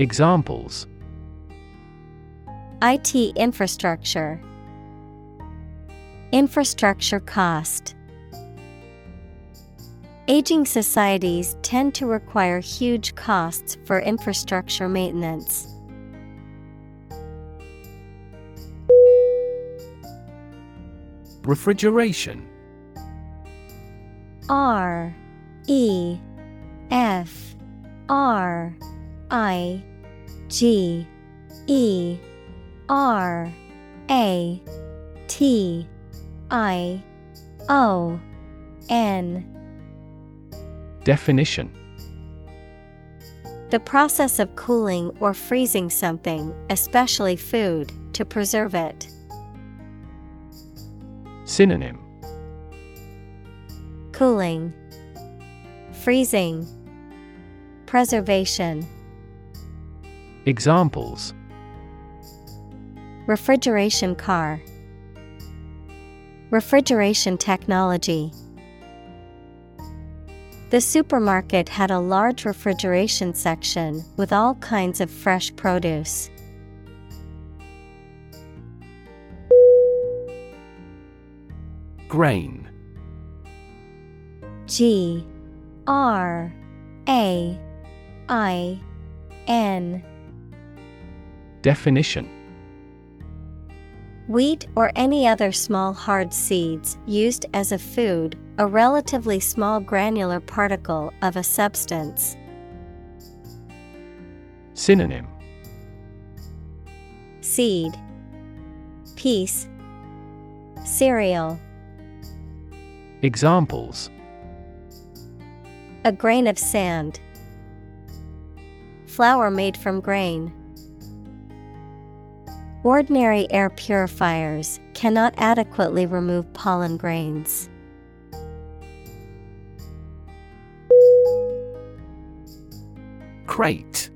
Examples. IT infrastructure. Infrastructure cost. Aging societies tend to require huge costs for infrastructure maintenance. Refrigeration. R E F R I G E R A T I O N. Definition. The process of cooling or freezing something, especially food, to preserve it. Synonym. Cooling, Freezing, Preservation. Examples Refrigeration car, Refrigeration technology. The supermarket had a large refrigeration section with all kinds of fresh produce. Grain G R A I N Definition Wheat or any other small hard seeds used as a food, a relatively small granular particle of a substance. Synonym Seed, Piece, Cereal. Examples A grain of sand. Flour made from grain. Ordinary air purifiers cannot adequately remove pollen grains. Crate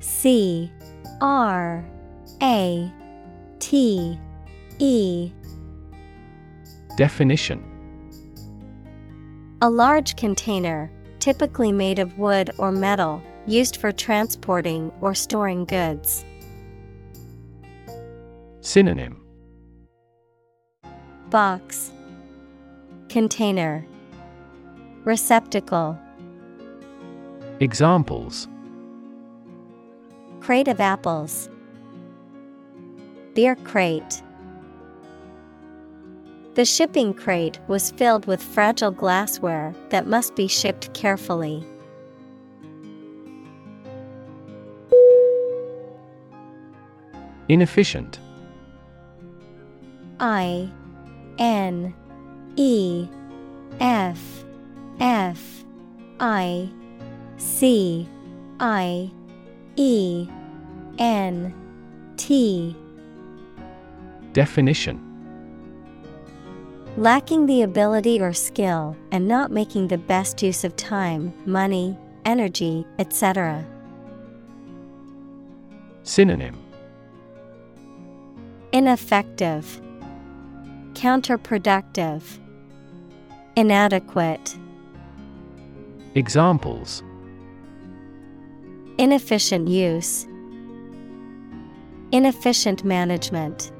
C R A T E Definition A large container, typically made of wood or metal, used for transporting or storing goods. Synonym Box Container Receptacle Examples Crate of apples. Beer crate. The shipping crate was filled with fragile glassware that must be shipped carefully. Inefficient I N E F F I C I E N T. Definition. Lacking the ability or skill and not making the best use of time, money, energy, etc. Synonym. Ineffective, Counterproductive, Inadequate, Examples Inefficient use, Inefficient management.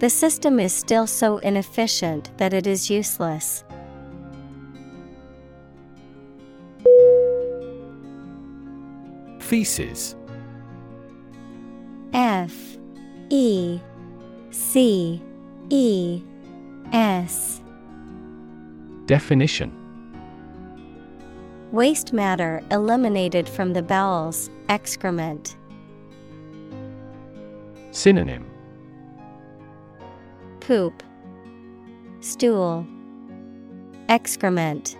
The system is still so inefficient that it is useless. Feces. F E C E S. Definition. Waste matter eliminated from the bowels, excrement. Synonym. Poop, Stool, Excrement.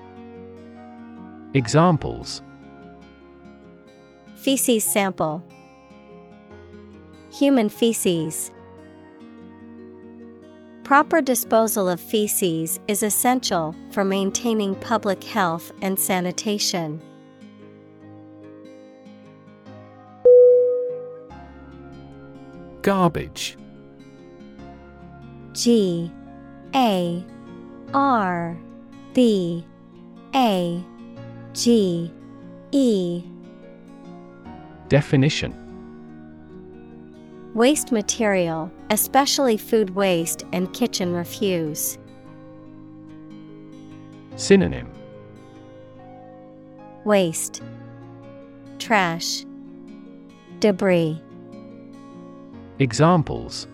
Examples. Feces sample, Human feces. Proper disposal of feces is essential for maintaining public health and sanitation. Garbage. G A R B A G E Definition Waste material, especially food waste and kitchen refuse. Synonym Waste, Trash, Debris. Examples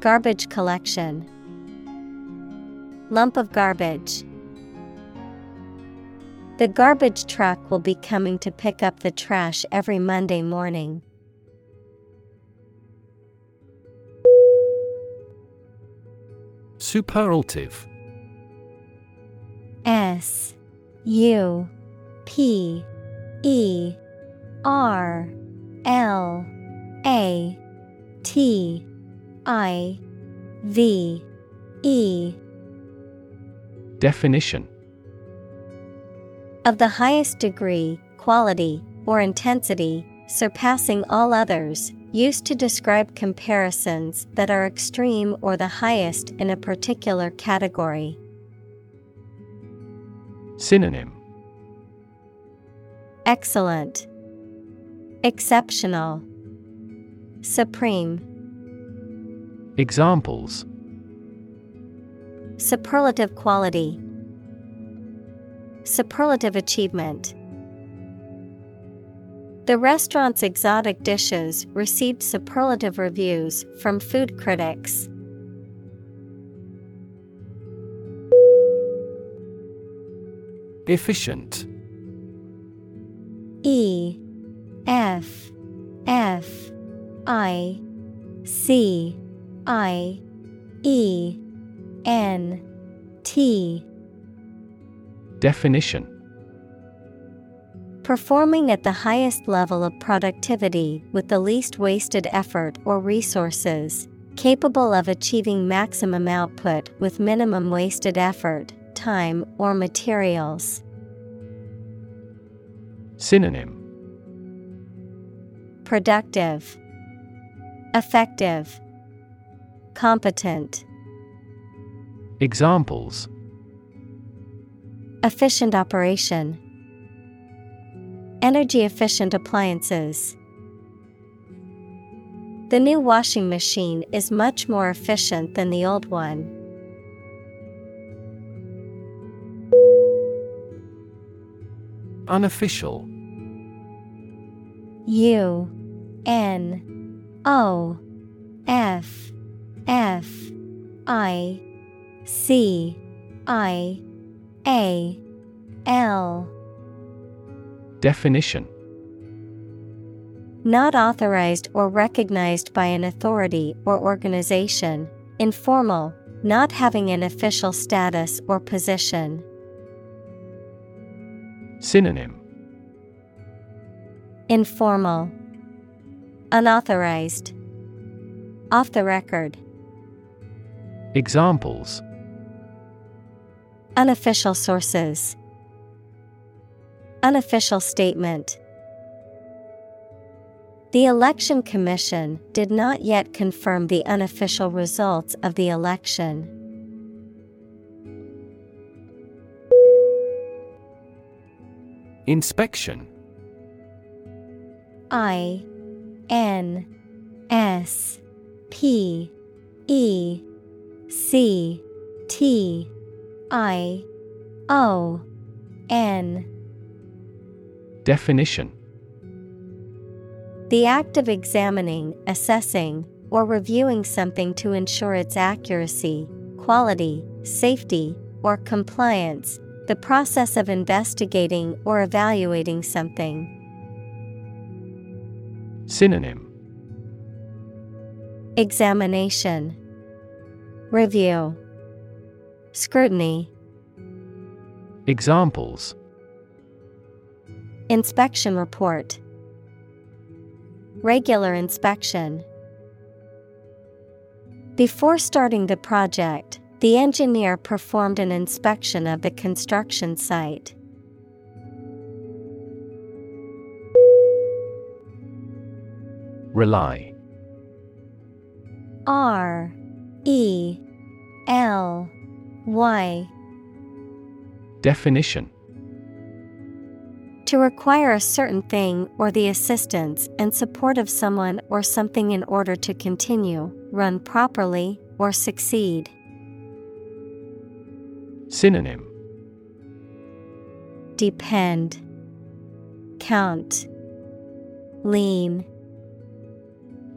Garbage collection, Lump of garbage. The garbage truck will be coming to pick up the trash every Monday morning. Superlative. S U P E R L A T I V E. Definition. Of the highest degree, quality, or intensity, surpassing all others, used to describe comparisons that are extreme or the highest in a particular category. Synonym Excellent, Exceptional, Supreme. Examples Superlative quality, Superlative achievement. The restaurant's exotic dishes received superlative reviews from food critics. Efficient. E F F I C I E N T. Definition Performing at the highest level of productivity with the least wasted effort or resources, capable of achieving maximum output with minimum wasted effort, time, or materials. Synonym Productive, Effective, Competent. Examples Efficient operation. Energy efficient appliances. The new washing machine is much more efficient than the old one. Unofficial U N O F F I C I A L Definition. Not authorized or recognized by an authority or organization, informal, not having an official status or position. Synonym. Informal, Unauthorized, Off the record, Examples. Unofficial sources, Unofficial statement. The Election Commission did not yet confirm the unofficial results of the election. Inspection I N S P E C T I O N Definition. The act of examining, assessing, or reviewing something to ensure its accuracy, quality, safety, or compliance, the process of investigating or evaluating something. Synonym. Examination. Review. Scrutiny. Examples Inspection Report. Regular inspection. Before starting the project, the engineer performed an inspection of the construction site. Rely. R. E. L. Y. Definition To require a certain thing or the assistance and support of someone or something in order to continue, run properly, or succeed. Synonym Depend, Count, Lean.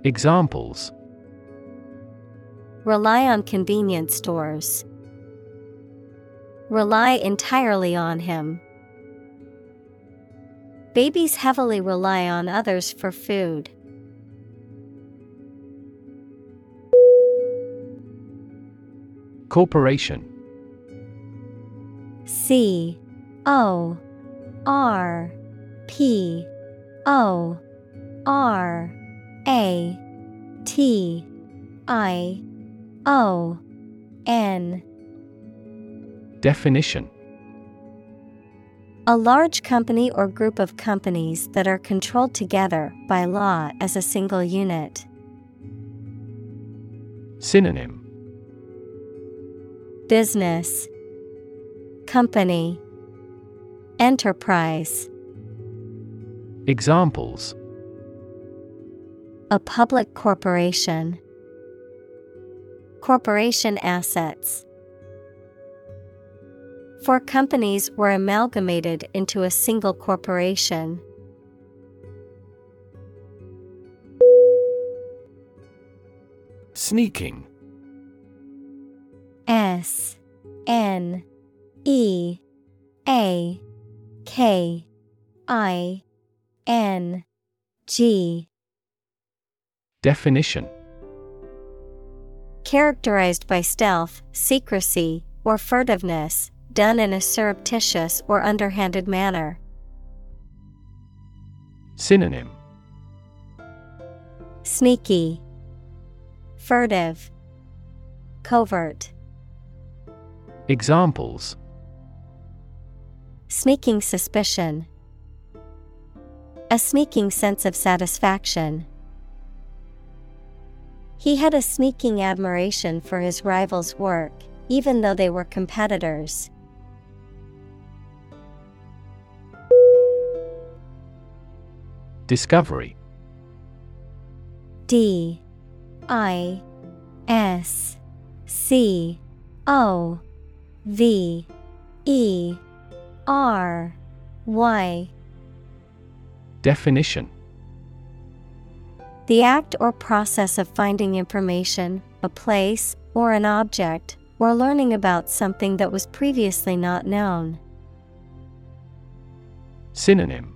Examples Rely on convenience stores. Rely entirely on him. Babies heavily rely on others for food. Corporation. C. O. R. P. O. R. A. T. I. O. N. Definition A large company or group of companies that are controlled together by law as a single unit. Synonym Business Company Enterprise Examples A public corporation. Corporation assets. Four companies were amalgamated into a single corporation. Sneaking. S N E A K I N G. Definition. Characterized by stealth, secrecy, or furtiveness, done in a surreptitious or underhanded manner. Synonym Sneaky, furtive, covert. Examples Sneaking suspicion. A sneaking sense of satisfaction. He had a sneaking admiration for his rival's work, even though they were competitors. Discovery. D I S C O V E R Y. Definition. The act or process of finding information, a place, or an object, or learning about something that was previously not known. Synonym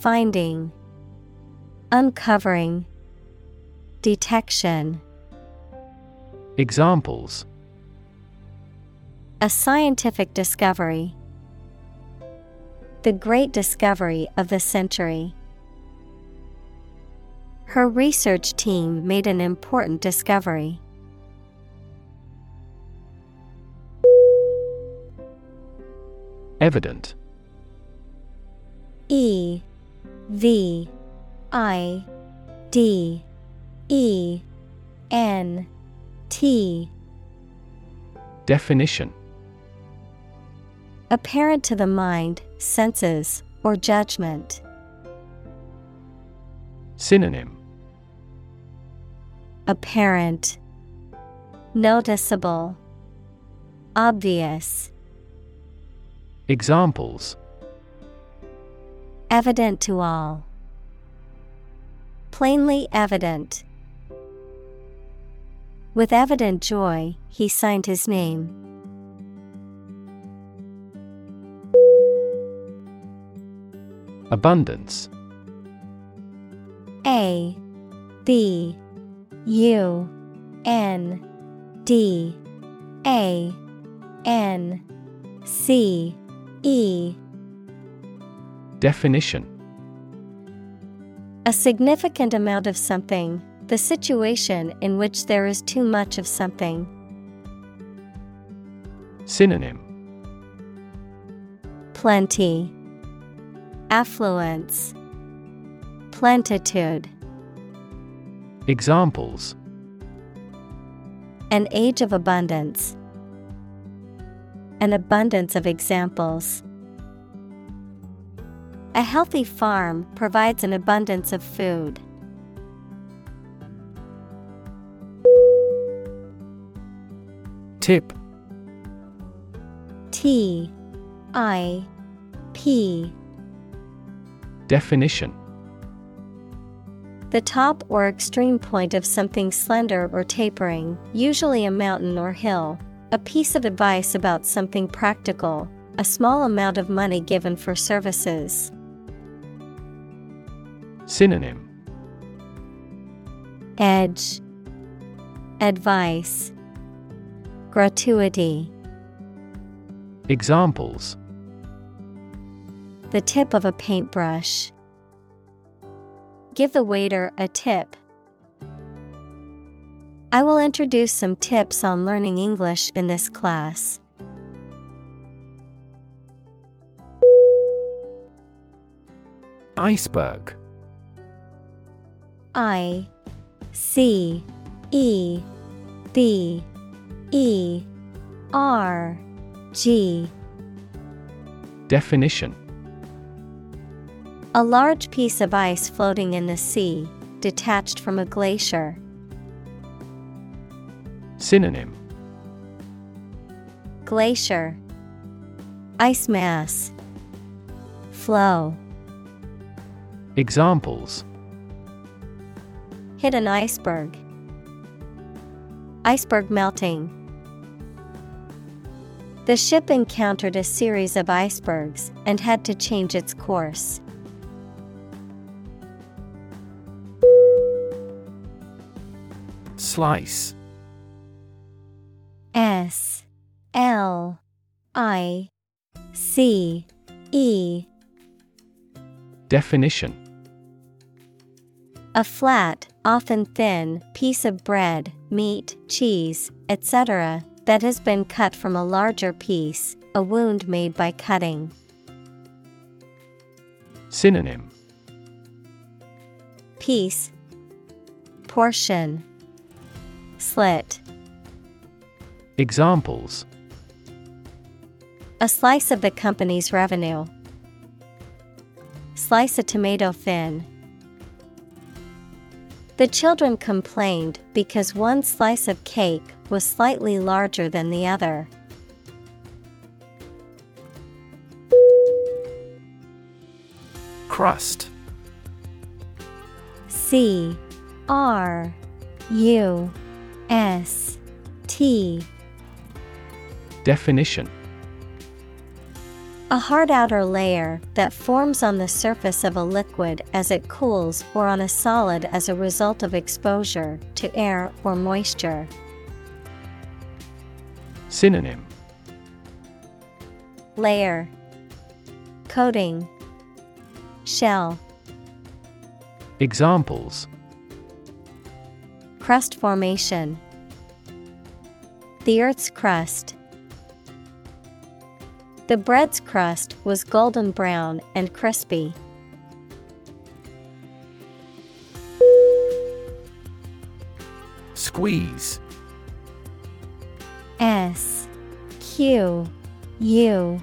Finding, Uncovering, Detection. Examples A scientific discovery. The great discovery of the century. Her research team made an important discovery. Evident E V I D E N T. Definition. Apparent to the mind, senses, or judgment. Synonym. Apparent, Noticeable, Obvious, Examples Evident to all. Plainly evident. With evident joy, he signed his name. Abundance A B U N D A N C E Definition A significant amount of something, the situation in which there is too much of something. Synonym Plenty, Affluence, Plentitude. Examples An age of abundance. An abundance of examples. A healthy farm provides an abundance of food. Tip T I P Definition The top or extreme point of something slender or tapering, usually a mountain or hill. A piece of advice about something practical, a small amount of money given for services. Synonym Edge, Advice, Gratuity. Examples The tip of a paintbrush. Give the waiter a tip. I will introduce some tips on learning English in this class. Iceberg I C E B E R G. Definition. A large piece of ice floating in the sea, detached from a glacier. Synonym. Glacier. Ice mass. Floe. Examples Hit an iceberg. Iceberg melting. The ship encountered a series of icebergs and had to change its course. Slice. S. L. I. C. E. Definition. A flat, often thin, piece of bread, meat, cheese, etc., that has been cut from a larger piece, a wound made by cutting. Synonym Piece, Portion, Slit. Examples A slice of the company's revenue. Slice a tomato thin. The children complained because one slice of cake was slightly larger than the other. Crust. C R U S T. Definition A hard outer layer that forms on the surface of a liquid as it cools or on a solid as a result of exposure to air or moisture. Synonym. Layer. Coating. Shell. Examples. Crust formation. The Earth's crust. The bread's crust was golden brown and crispy. Squeeze. S Q U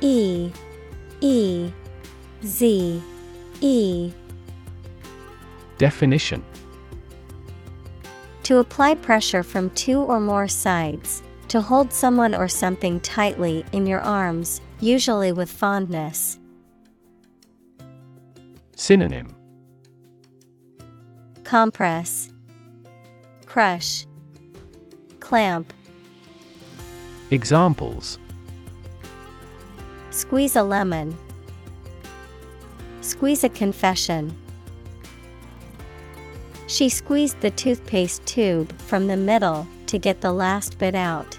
E E Z E. Definition. To apply pressure from two or more sides, to hold someone or something tightly in your arms, usually with fondness. Synonym Compress, Crush, Clamp. Examples Squeeze a lemon. Squeeze a confession. She squeezed the toothpaste tube from the middle to get the last bit out.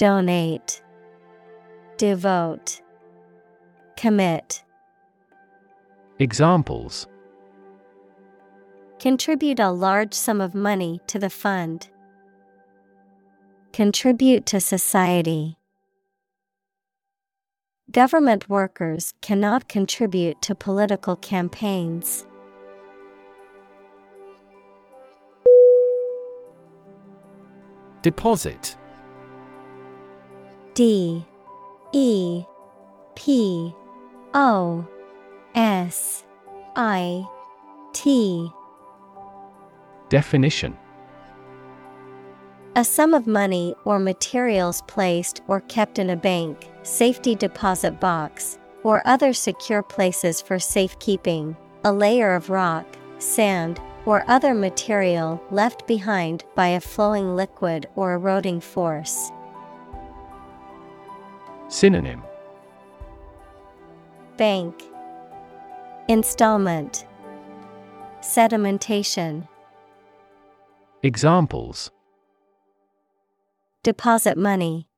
Donate, Devote, Commit. Examples Contribute a large sum of money to the fund. Contribute to society. Government workers cannot contribute to political campaigns. Deposit D E P O S I T Definition A sum of money or materials placed or kept in a bank, safety deposit box, or other secure places for safekeeping, a layer of rock, sand, or other material left behind by a flowing liquid or eroding force. Synonym. Bank. Installment. Sedimentation. Examples. Deposit money.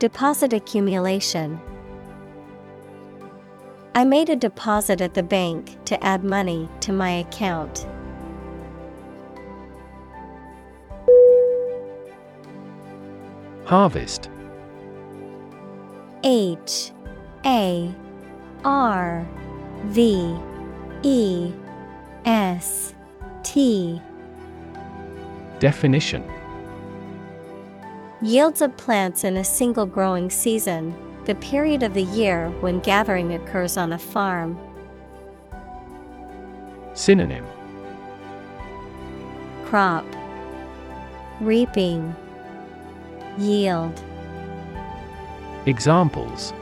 Deposit accumulation. I made a deposit at the bank to add money to my account. Harvest H A R V E S T. Definition. Yields of plants in a single growing season, the period of the year when gathering occurs on a farm. Synonym. Crop. Reaping. Yield Examples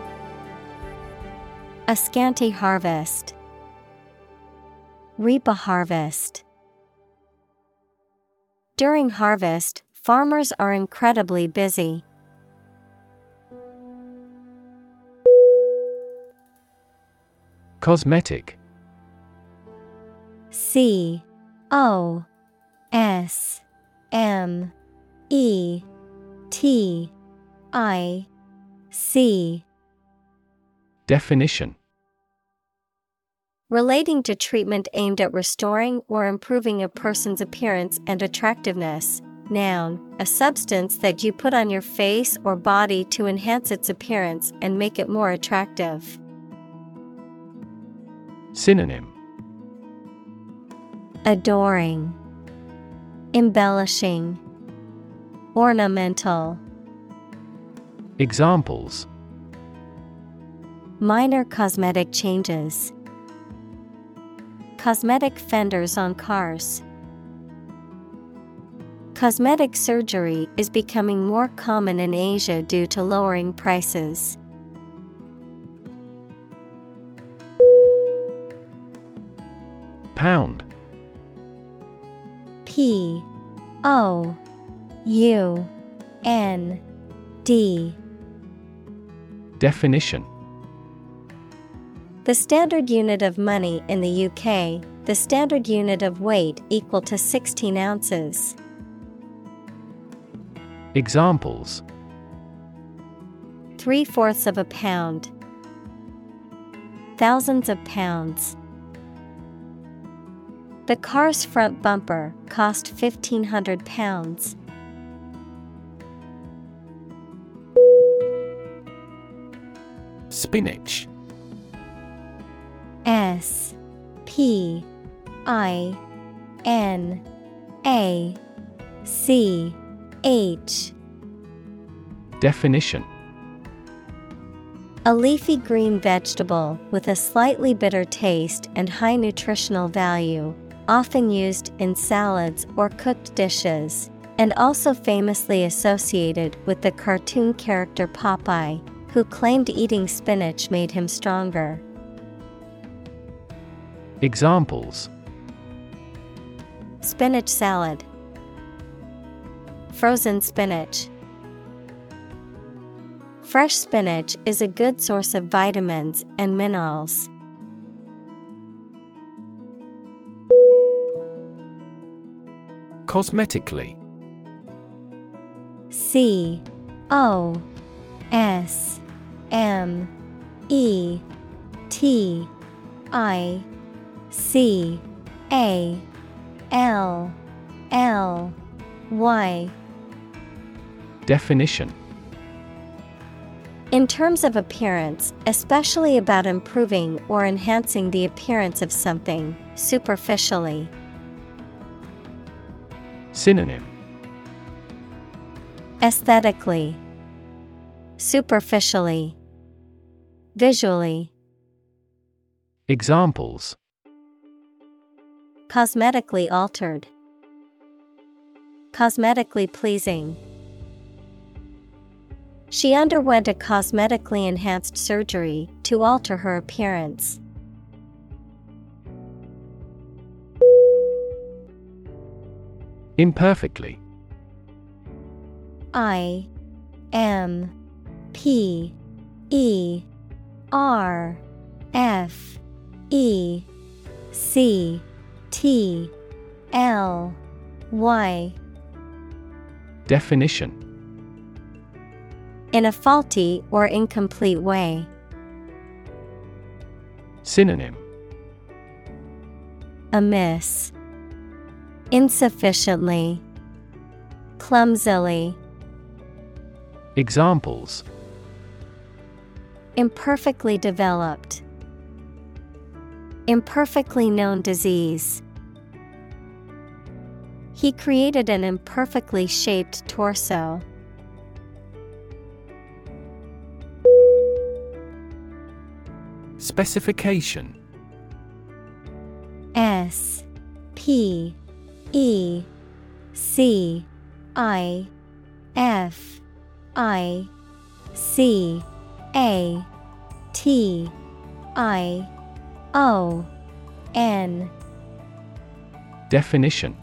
A scanty harvest. Reap a harvest. During harvest, farmers are incredibly busy. Cosmetic C O S M E T I C Definition Relating to treatment aimed at restoring or improving a person's appearance and attractiveness. Noun, a substance that you put on your face or body to enhance its appearance and make it more attractive. Synonym Adoring, Embellishing, Ornamental. Examples. Minor cosmetic changes. Cosmetic fenders on cars. Cosmetic surgery is becoming more common in Asia due to lowering prices. Pound. P. O. U. N. D Definition The standard unit of money in the UK, the standard unit of weight equal to 16 ounces. Examples Three fourths of a pound. Thousands of pounds. The car's front bumper cost £1,500. Spinach. S P I N A C H. Definition. A leafy green vegetable with a slightly bitter taste and high nutritional value, often used in salads or cooked dishes, and also famously associated with the cartoon character Popeye, who claimed eating spinach made him stronger. Examples Spinach salad, Frozen spinach. Fresh spinach is a good source of vitamins and minerals. Cosmetically C O S M E T I C A L L Y. Definition. In terms of appearance, especially about improving or enhancing the appearance of something, superficially. Synonym. Aesthetically, superficially, visually, Examples cosmetically altered, cosmetically pleasing. She underwent a cosmetically enhanced surgery to alter her appearance. Imperfectly I M P E R F E C T L Y Definition In a faulty or incomplete way. Synonym Amiss. Insufficiently. Clumsily. Examples Imperfectly developed. Imperfectly known disease. He created an imperfectly shaped torso. Specification S P E C I F I C A T I O N. Definition.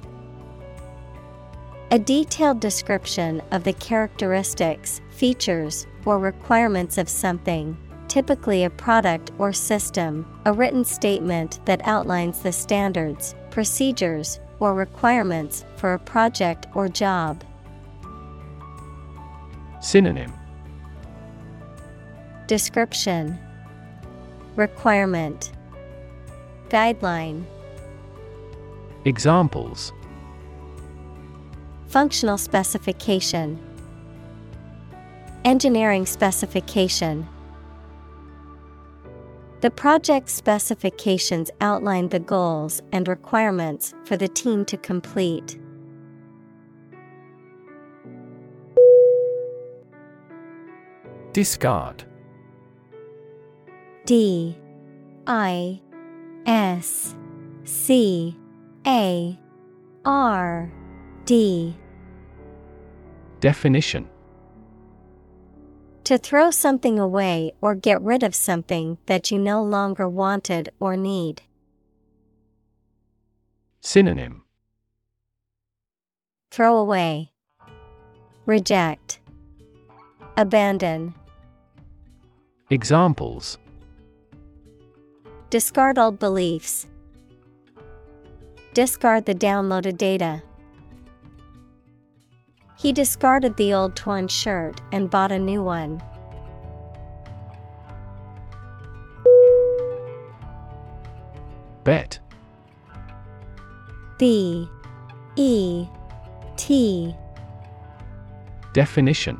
A detailed description of the characteristics, features, or requirements of something, typically a product or system, a written statement that outlines the standards, procedures, or requirements for a project or job. Synonym Description. Requirement. Guideline. Examples. Functional specification. Engineering specification. The project specifications outline the goals and requirements for the team to complete. Discard D I S C A R D Definition To throw something away or get rid of something that you no longer wanted or need. Synonym Throw away. Reject. Abandon. Examples Discard old beliefs. Discard the downloaded data. He discarded the old torn shirt and bought a new one. Bet B E T Definition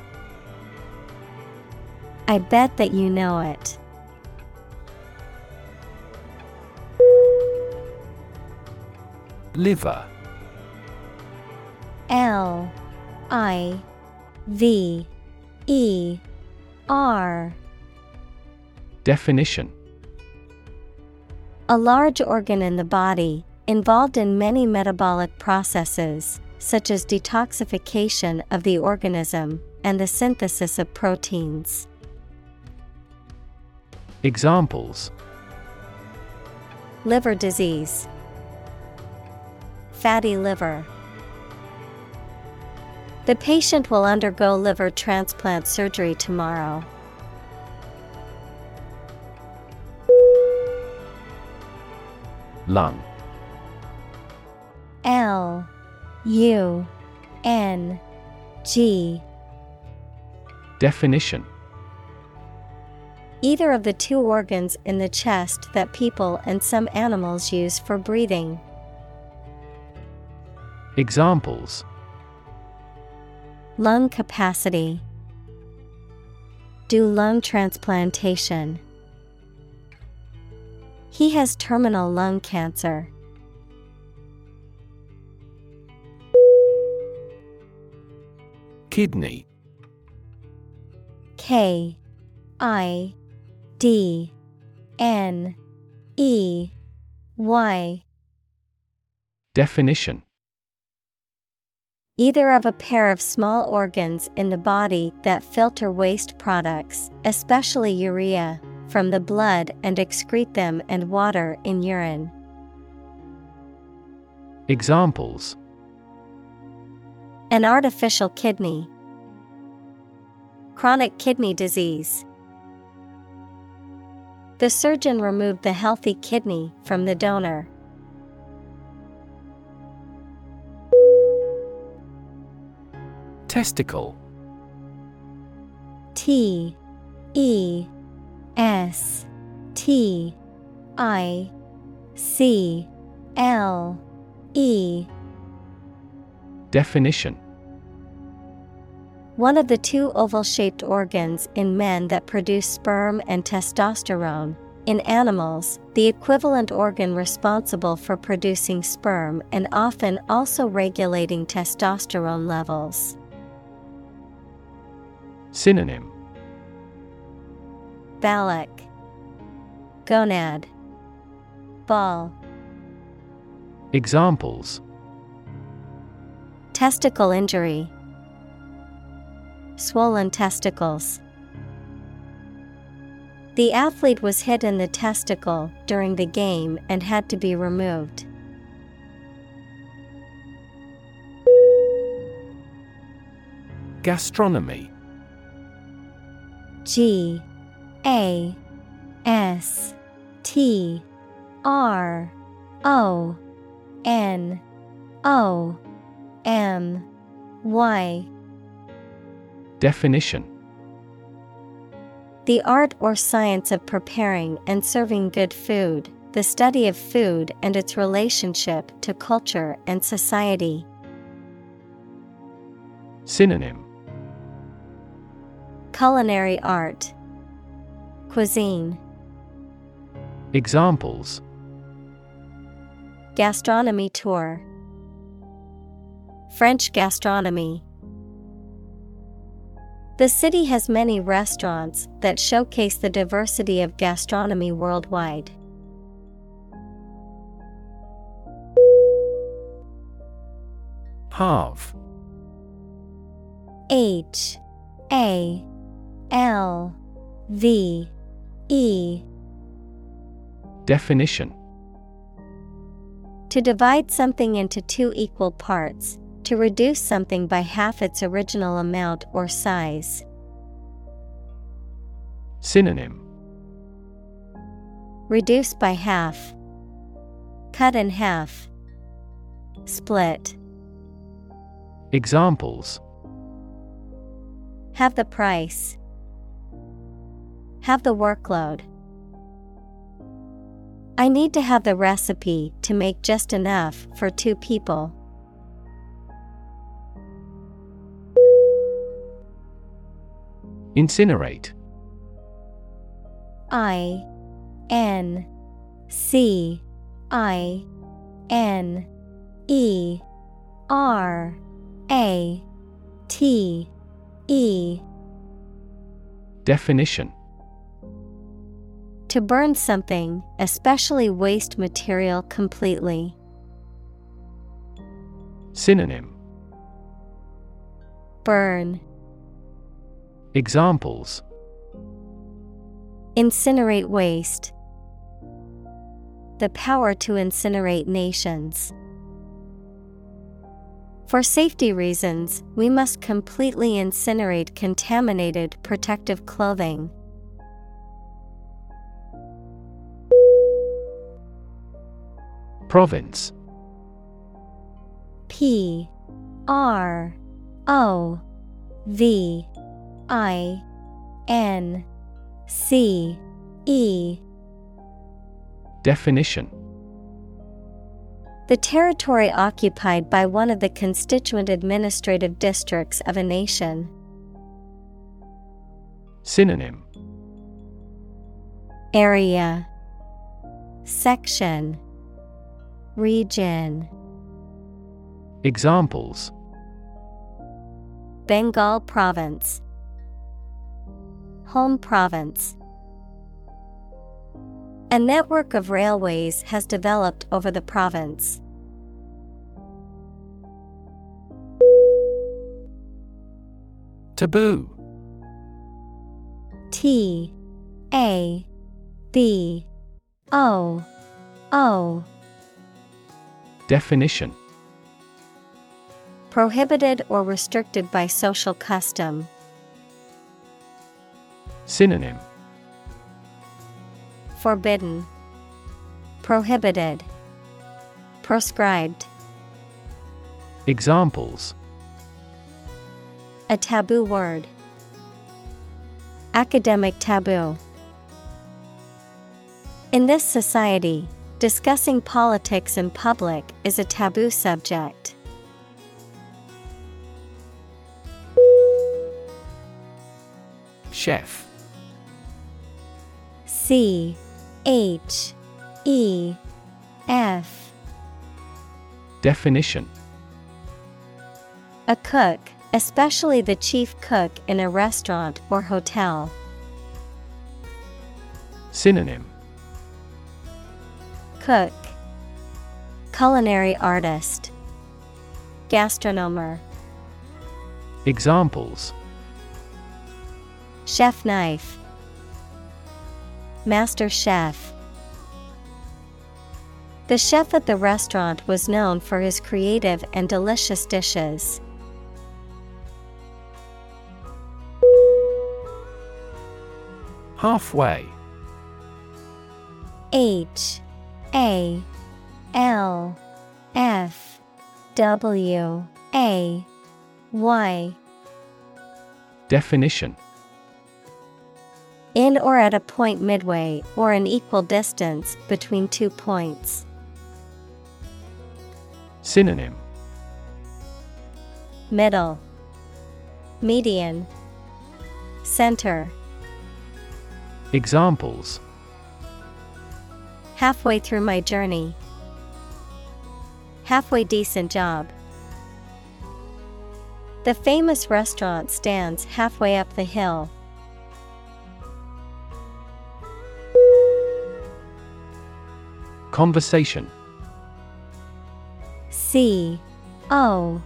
I bet that you know it. Liver L I V E R Definition A large organ in the body, involved in many metabolic processes, such as detoxification of the organism and the synthesis of proteins. Examples. Liver disease, Fatty liver. The patient will undergo liver transplant surgery tomorrow. Lung. L U N G. Definition Either of the two organs in the chest that people and some animals use for breathing. Examples Lung capacity. Do lung transplantation. He has terminal lung cancer. Kidney K I D N E Y Definition Either of a pair of small organs in the body that filter waste products, especially urea, from the blood and excrete them and water in urine. Examples An artificial kidney. Chronic kidney disease. The surgeon removed the healthy kidney from the donor. Testicle. T E S T I C L E. Definition One of the two oval shaped organs in men that produce sperm and testosterone. In animals, the equivalent organ responsible for producing sperm and often also regulating testosterone levels. Synonym. Phallic. Gonad. Ball. Examples. Testicle injury Swollen testicles. The athlete was hit in the testicle during the game and had to be removed. Gastronomy. G A S T R O N O M Y Definition. The art or science of preparing and serving good food, the study of food and its relationship to culture and society. Synonym. Culinary art, Cuisine, Examples. Gastronomy tour, French gastronomy. The city has many restaurants that showcase the diversity of gastronomy worldwide. Halve H. A. L. V. E. Definition. To divide something into two equal parts, to reduce something by half its original amount or size. Synonym Reduce by half. Cut in half. Split. Examples Halve the price. Halve the workload. I need to halve the recipe to make just enough for two people. Incinerate I N C I N E R A T E Definition To burn something, especially waste material, completely. Synonym Burn. Examples Incinerate waste. The power to incinerate nations. For safety reasons, we must completely incinerate contaminated protective clothing. Province P R O V I N C E. Definition. The territory occupied by one of the constituent administrative districts of a nation. Synonym. Area. Section. Region. Examples. Bengal Province Home Province A network of railways has developed over the province. Taboo T A B O O Definition Prohibited or restricted by social custom. Synonym Forbidden, Prohibited, Proscribed. Examples A taboo word. Academic taboo. In this society, discussing politics in public is a taboo subject. Chef C H E F. Definition. A cook, especially the chief cook in a restaurant or hotel. Synonym. Cook Culinary artist. Gastronomer. Examples. Chef knife Master chef. The chef at the restaurant was known for his creative and delicious dishes. Halfway. H A L F W A Y. Definition In or at a point midway or an equal distance between two points. Synonym Middle Median Center Examples Halfway through my journey. Halfway decent job. The famous restaurant stands halfway up the hill. Conversation. C O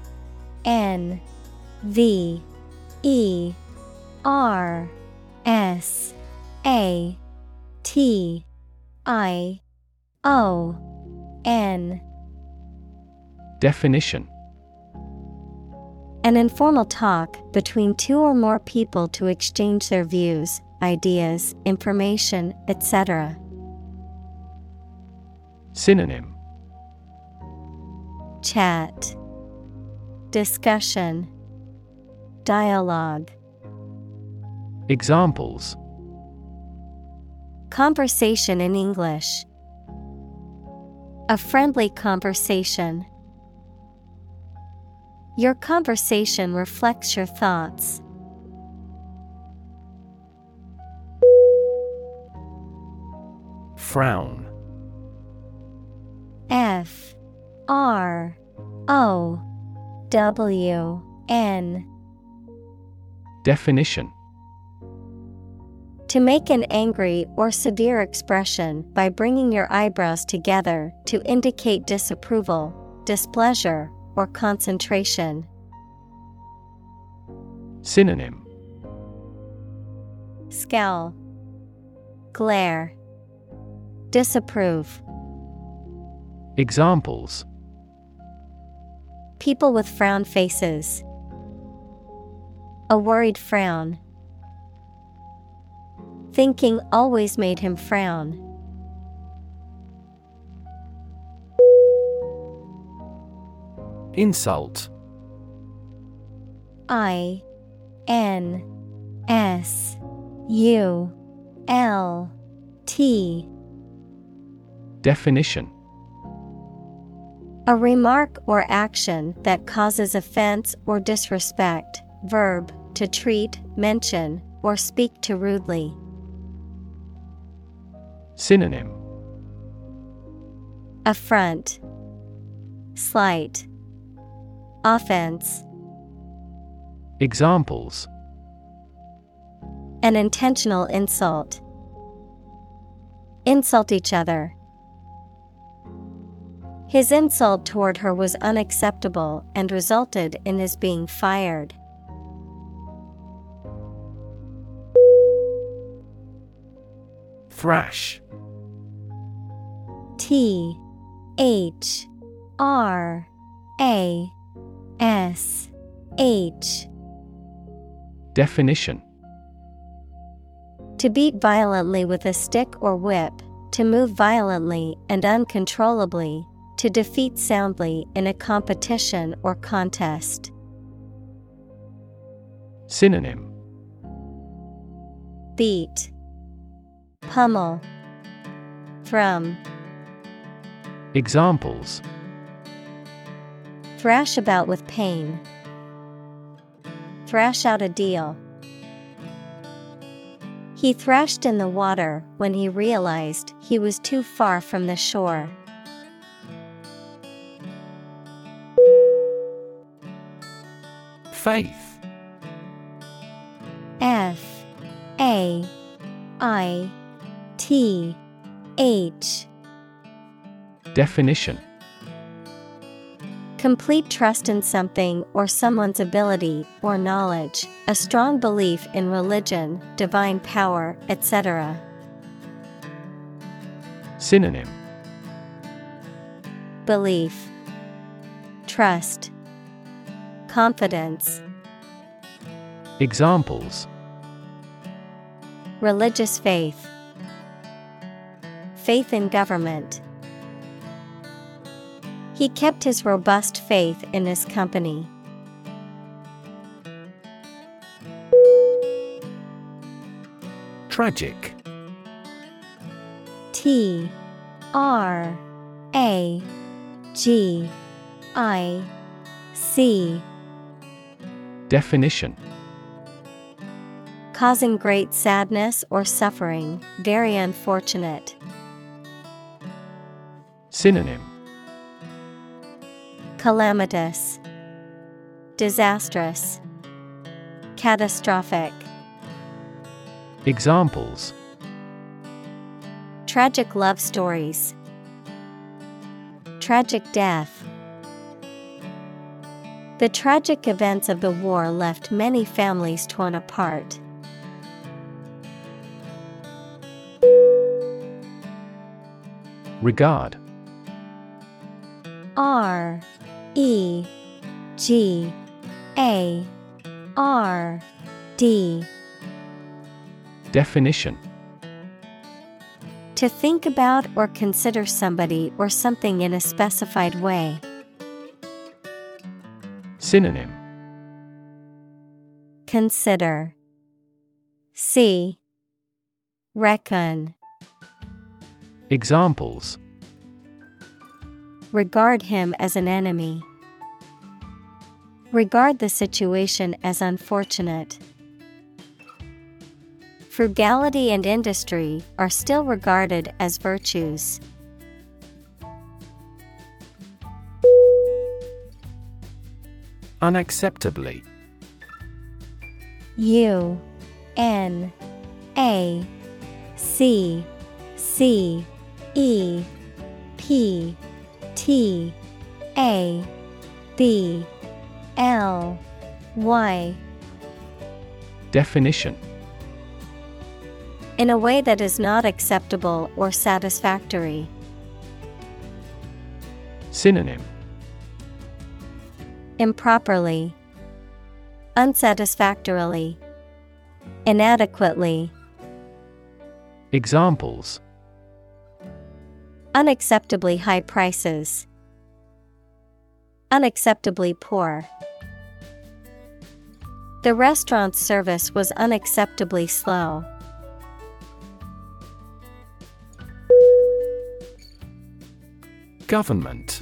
N V E R S A T I O N. Definition. An informal talk between two or more people to exchange their views, ideas, information, etc. Synonym Chat, Discussion, Dialogue. Examples Conversation in English. A friendly conversation. Your conversation reflects your thoughts. Frown F R O W N. Definition. To make an angry or severe expression by bringing your eyebrows together to indicate disapproval, displeasure, or concentration. Synonym. Scowl, Glare, Disapprove. Examples People with frown faces. A worried frown. Thinking always made him frown. Insult I N S U L T Definition A remark or action that causes offense or disrespect. Verb to treat, mention, or speak to rudely. Synonym Affront, Slight, Offense. Examples An intentional insult. Insult each other. His insult toward her was unacceptable and resulted in his being fired. Thrash. T H R A S H. Definition. To beat violently with a stick or whip, to move violently and uncontrollably, to defeat soundly in a competition or contest. Synonym Beat, Pummel, Thrum, Examples Thrash about with pain. Thrash out a deal. He thrashed in the water when he realized he was too far from the shore. Faith. F A I T H. Definition. Complete trust in something or someone's ability or knowledge, a strong belief in religion, divine power, etc. Synonym. Belief, Trust, Confidence, Examples Religious faith, Faith in government. He kept his robust faith in his company. Tragic T R A G I C Definition Causing great sadness or suffering, very unfortunate. Synonym Calamitous, Disastrous, Catastrophic. Examples Tragic love stories. Tragic death. The tragic events of the war left many families torn apart. Regard R E G A R D Definition To think about or consider somebody or something in a specified way. Synonym Consider. See. Reckon. Examples Regard him as an enemy. Regard the situation as unfortunate. Frugality and industry are still regarded as virtues. Unacceptably. U N A C C E P T A B L Y. Definition. In a way that is not acceptable or satisfactory. Synonym Improperly, Unsatisfactorily, Inadequately, Examples Unacceptably high prices, Unacceptably poor. The restaurant's service was unacceptably slow. Government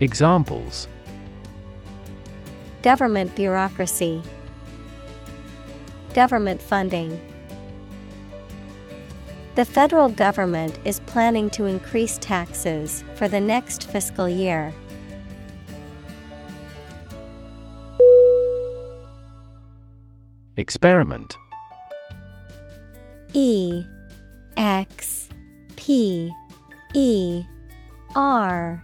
Examples. Government bureaucracy. Government funding. The federal government is planning to increase taxes for the next fiscal year. Experiment. E X P E R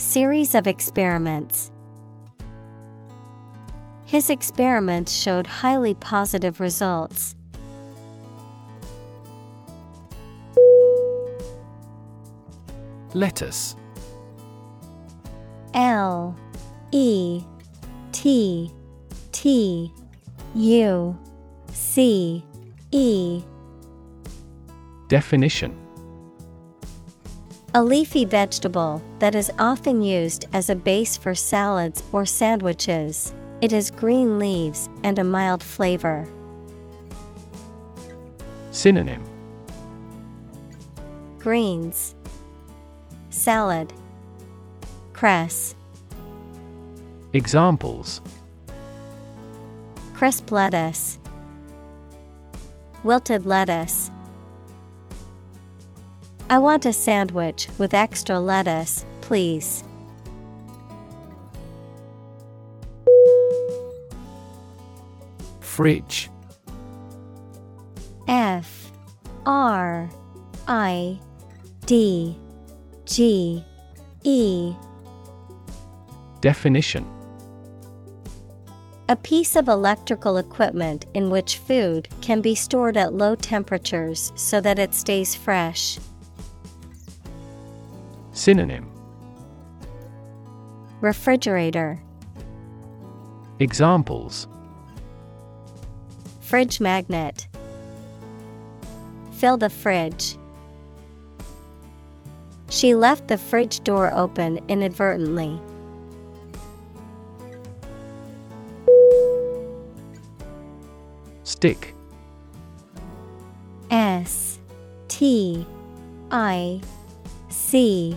Series of experiments. His experiments showed highly positive results. Lettuce L E T T U C E Definition A leafy vegetable that is often used as a base for salads or sandwiches. It has green leaves and a mild flavor. Synonym. Greens. Salad. Cress. Examples. Crisp lettuce. Wilted lettuce I want a sandwich with extra lettuce, please. Fridge F R I D G E Definition A piece of electrical equipment in which food can be stored at low temperatures so that it stays fresh. Synonym Refrigerator Examples Fridge magnet Fill the fridge. She left the fridge door open inadvertently. Stick. S T I C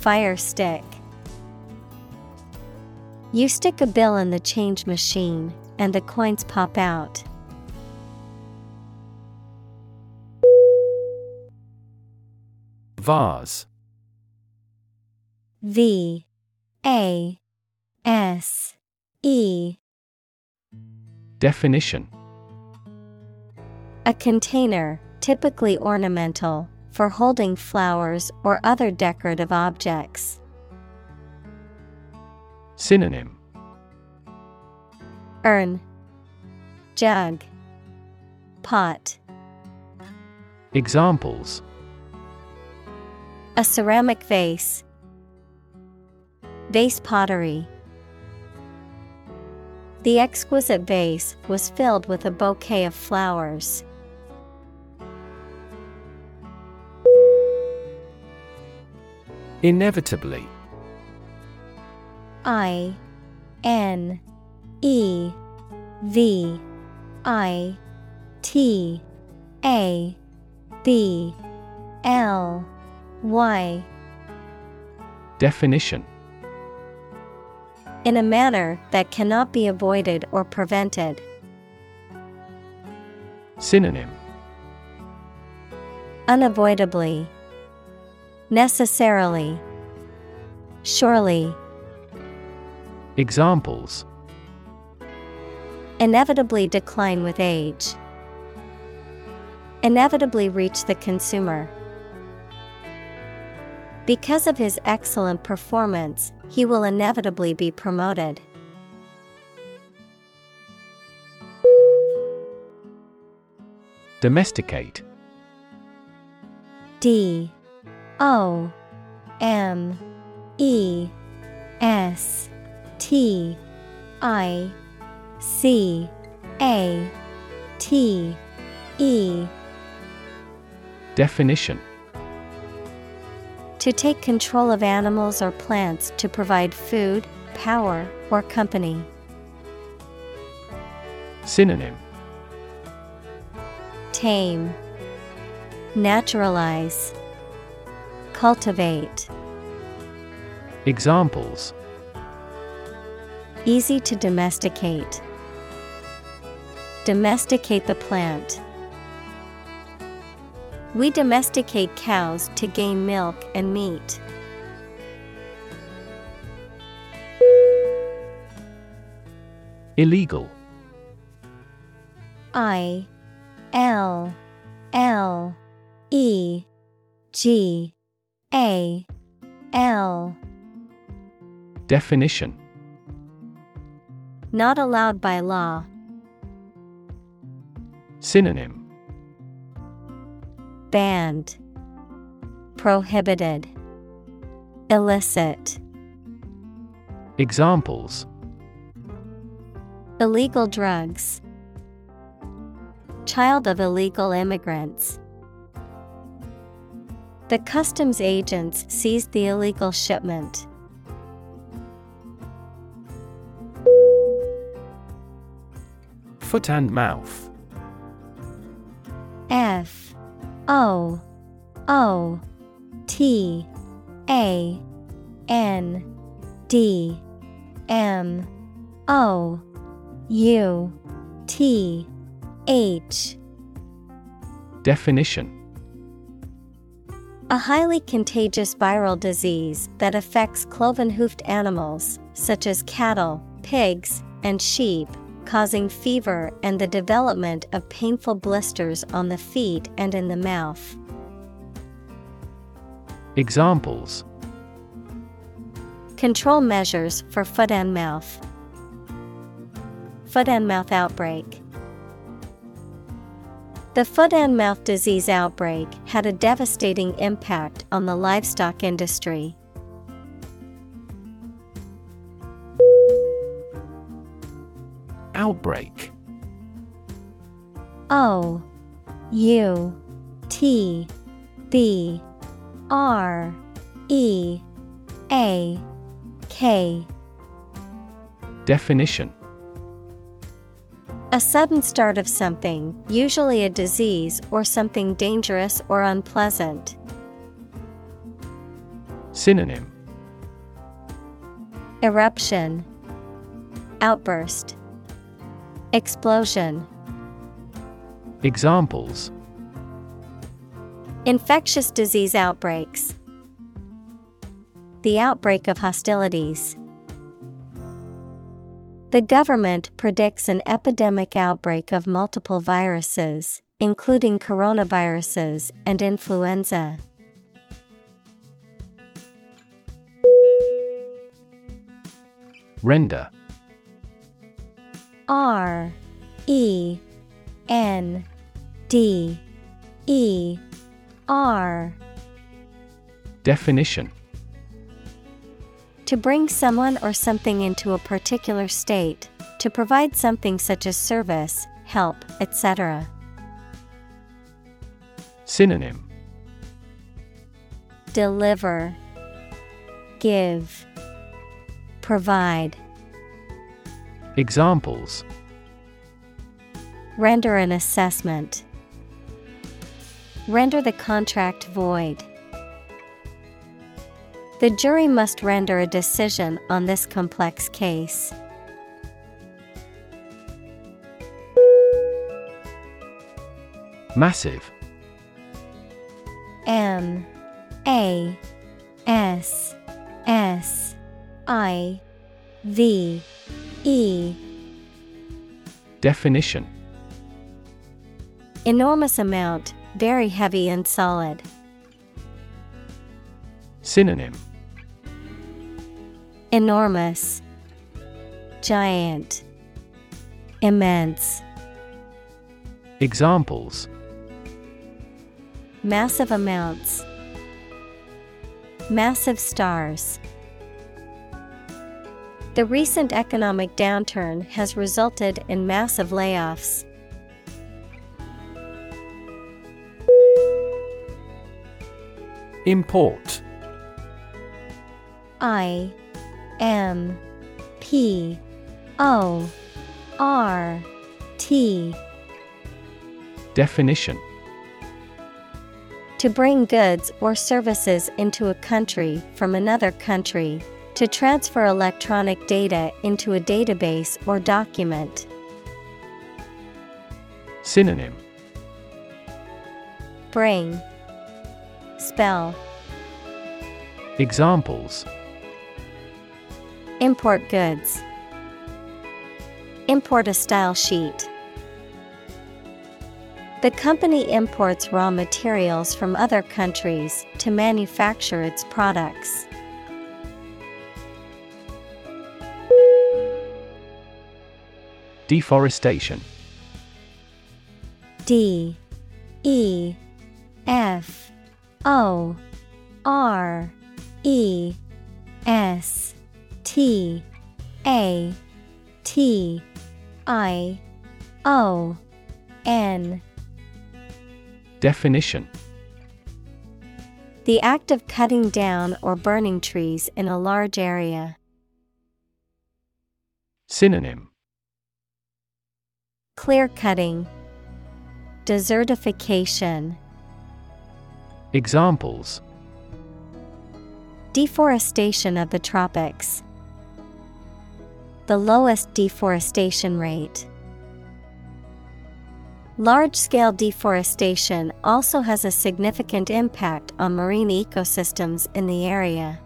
Fire stick. You stick a bill in the change machine, and the coins pop out. Vase. V A S E. Definition A container, typically ornamental, for holding flowers or other decorative objects. Synonym Urn, Jug, Pot. Examples A ceramic vase. Vase pottery. The exquisite vase was filled with a bouquet of flowers. Inevitably. I N E V I T A B L Y. Definition In a manner that cannot be avoided or prevented. Synonym Unavoidably. Necessarily. Surely. Examples Inevitably decline with age. Inevitably reach the consumer. Because of his excellent performance, he will inevitably be promoted. Domesticate. D O M E S T I C A T E Definition. To take control of animals or plants to provide food, power, or company. Synonym. Tame, Naturalize, Cultivate. Examples Easy to domesticate. Domesticate the plant. We domesticate cows to gain milk and meat. Illegal. I L L E G A L. Definition Not allowed by law. Synonym Banned. Prohibited. Illicit. Examples Illegal drugs. Child of illegal immigrants. The customs agents seized the illegal shipment. Foot and mouth. F O O T A N D M O U T H Definition A highly contagious viral disease that affects cloven hoofed animals, such as cattle, pigs, and sheep, causing fever and the development of painful blisters on the feet and in the mouth. Examples Control measures for foot and mouth. Foot and mouth outbreak. The foot and mouth disease outbreak had a devastating impact on the livestock industry. Outbreak. O U T B R E A K. Definition A sudden start of something, usually a disease or something dangerous or unpleasant. Synonym Eruption Outburst Explosion Examples Infectious disease outbreaks. The outbreak of hostilities. The government predicts an epidemic outbreak of multiple viruses, including coronaviruses and influenza. Render. R E N D E R. Definition To bring someone or something into a particular state, to provide something such as service, help, etc. Synonym Deliver, Give, Provide. Examples Render an assessment. Render the contract void. The jury must render a decision on this complex case. Massive. M. A. S. S. I. V. E. Definition. Enormous amount, very heavy and solid. Synonym Enormous, Giant, Immense. Examples Massive amounts. Massive stars. The recent economic downturn has resulted in massive layoffs. Import I M P O R T. Definition. To bring goods or services into a country from another country, to transfer electronic data into a database or document. Synonym. Bring. Spell. Examples Import goods. Import a style sheet. The company imports raw materials from other countries to manufacture its products. Deforestation. D. E. F. O. R. E. S T A T I O N. Definition. The act of cutting down or burning trees in a large area. Synonym. Clear cutting, Desertification, Examples. Deforestation of the tropics. The lowest deforestation rate. Large scale deforestation also has a significant impact on marine ecosystems in the area.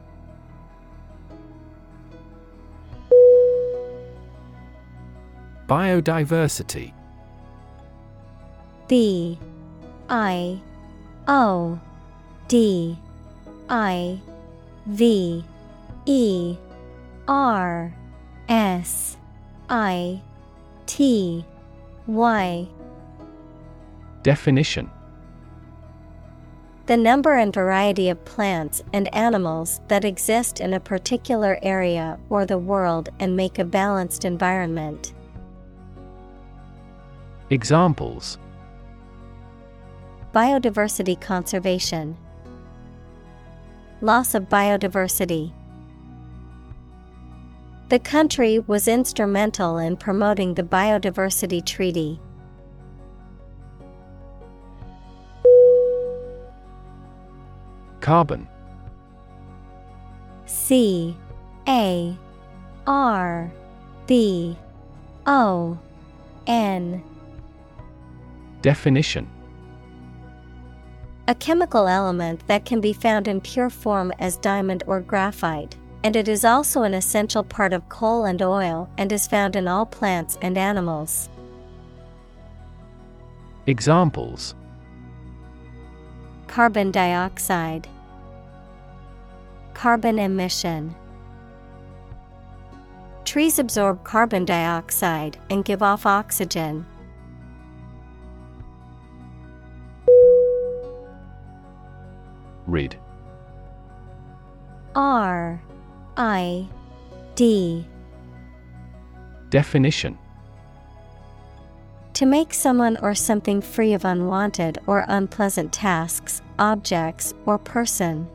Biodiversity B I O D I V E R S I T Y Definition The number and variety of plants and animals that exist in a particular area or the world and make a balanced environment. Examples Biodiversity conservation, Loss of biodiversity. The country was instrumental in promoting the Biodiversity Treaty. Carbon. C. A. R. B. O. N. Definition. A chemical element that can be found in pure form as diamond or graphite, and it is also an essential part of coal and oil and is found in all plants and animals. Examples Carbon dioxide, Carbon emission. Trees absorb carbon dioxide and give off oxygen. Rid R I D Definition To make someone or something free of unwanted or unpleasant tasks, objects, or person.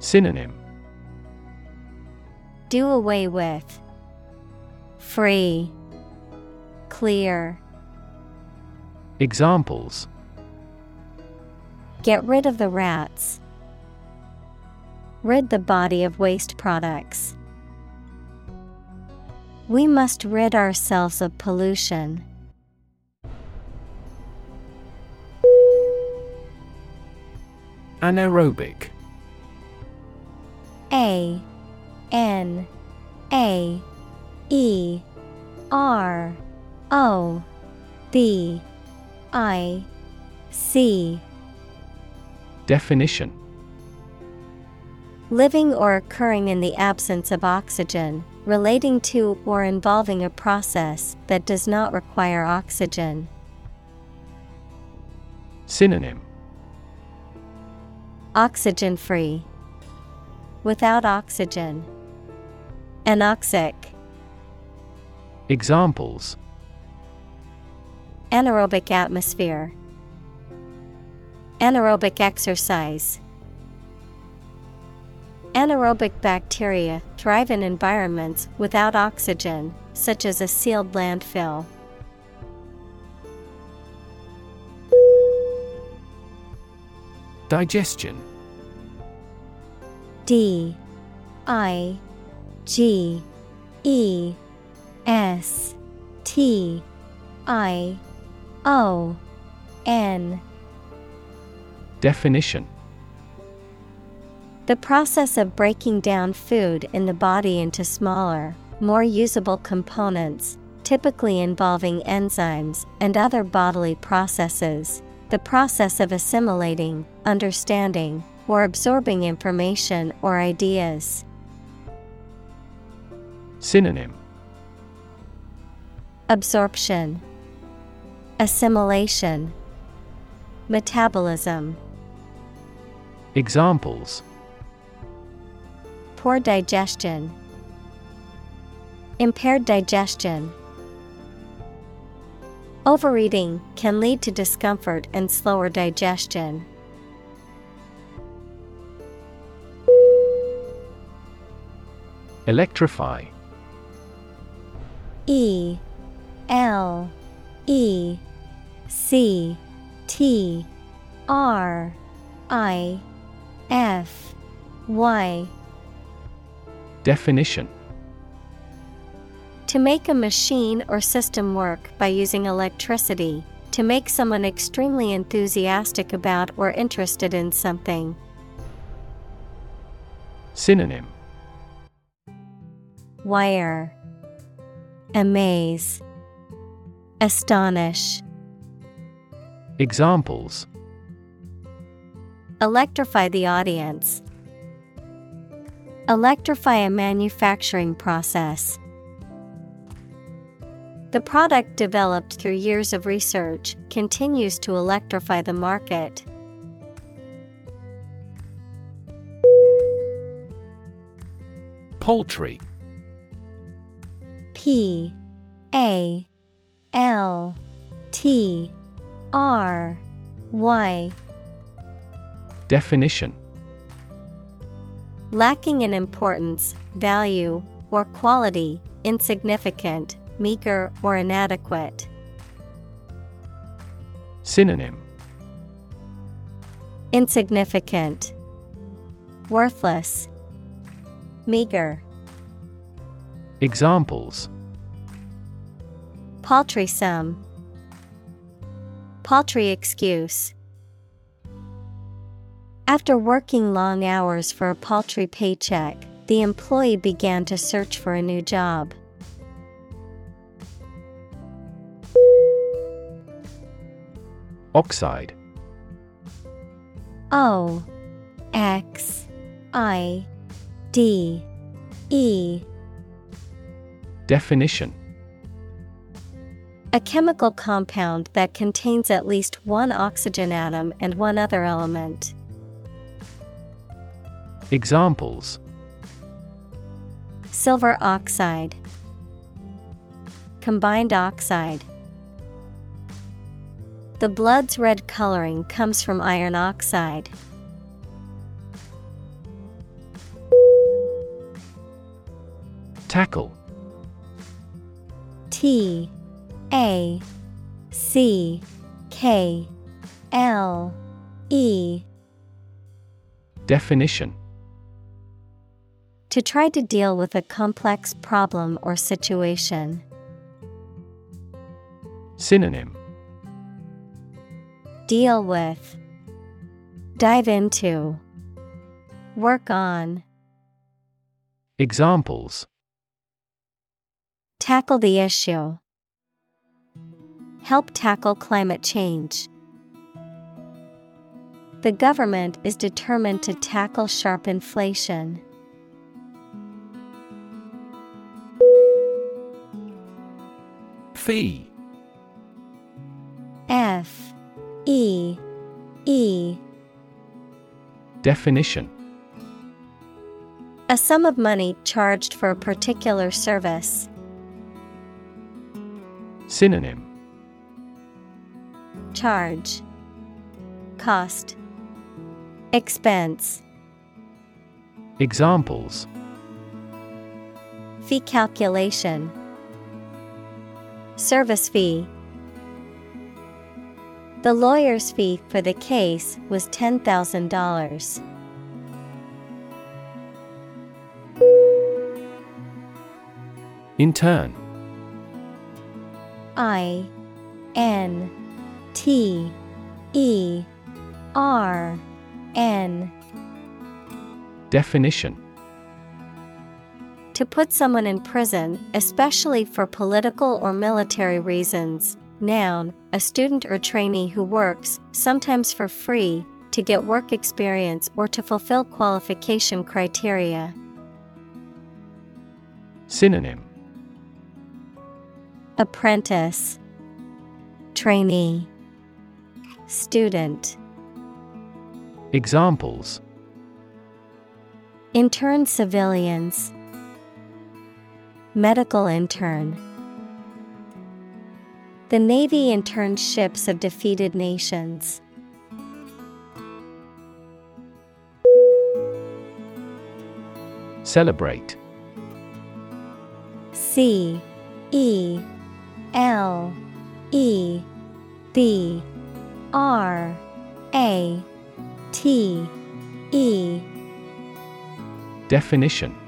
Synonym Do away with. Free. Clear. Examples Get rid of the rats. Rid the body of waste products. We must rid ourselves of pollution. Anaerobic A N A E R O B I C Definition Living or occurring in the absence of oxygen, relating to or involving a process that does not require oxygen. Synonym Oxygen free. Without oxygen. Anoxic. Examples Anaerobic atmosphere. Anaerobic exercise. Anaerobic bacteria thrive in environments without oxygen, such as a sealed landfill. Digestion. D I G E S T I O N. Definition The process of breaking down food in the body into smaller, more usable components, typically involving enzymes and other bodily processes. The process of assimilating, understanding, or absorbing information or ideas. Synonym Absorption, Assimilation, Metabolism. Examples Poor digestion, Impaired digestion. Overeating can lead to discomfort and slower digestion. Electrify E L E C T R I F Y Definition. To make a machine or system work by using electricity, to make someone extremely enthusiastic about or interested in something. Synonym. Wire. Amaze. Astonish. Examples. Electrify the audience. Electrify a manufacturing process. The product developed through years of research continues to electrify the market. Paltry P A L T R Y Definition Lacking in importance, value, or quality, insignificant, meager, or inadequate. Synonym Insignificant, Worthless, Meager. Examples Paltry sum, Paltry excuse. After working long hours for a paltry paycheck, the employee began to search for a new job. Oxide O X I D E Definition A chemical compound that contains at least one oxygen atom and one other element. Examples. Silver oxide, Combined oxide. The blood's red coloring comes from iron oxide. Tackle. T A C K L E. Definition To try to deal with a complex problem or situation. Synonym Deal with, Dive into, Work on, Examples Tackle the issue. Help tackle climate change. The government is determined to tackle sharp inflation. Fee F E E. Definition. A sum of money charged for a particular service. Synonym. Charge. Cost. Expense. Examples. Fee calculation Service fee The lawyer's fee for the case was $10,000. Intern. I N T E R N Definition To put someone in prison, especially for political or military reasons. Noun, a student or trainee who works, sometimes for free, to get work experience or to fulfill qualification criteria. Synonym. Apprentice, Trainee, Student, Examples. Intern civilians, Medical intern. The Navy interned ships of defeated nations. Celebrate C E L E B R A T E Definition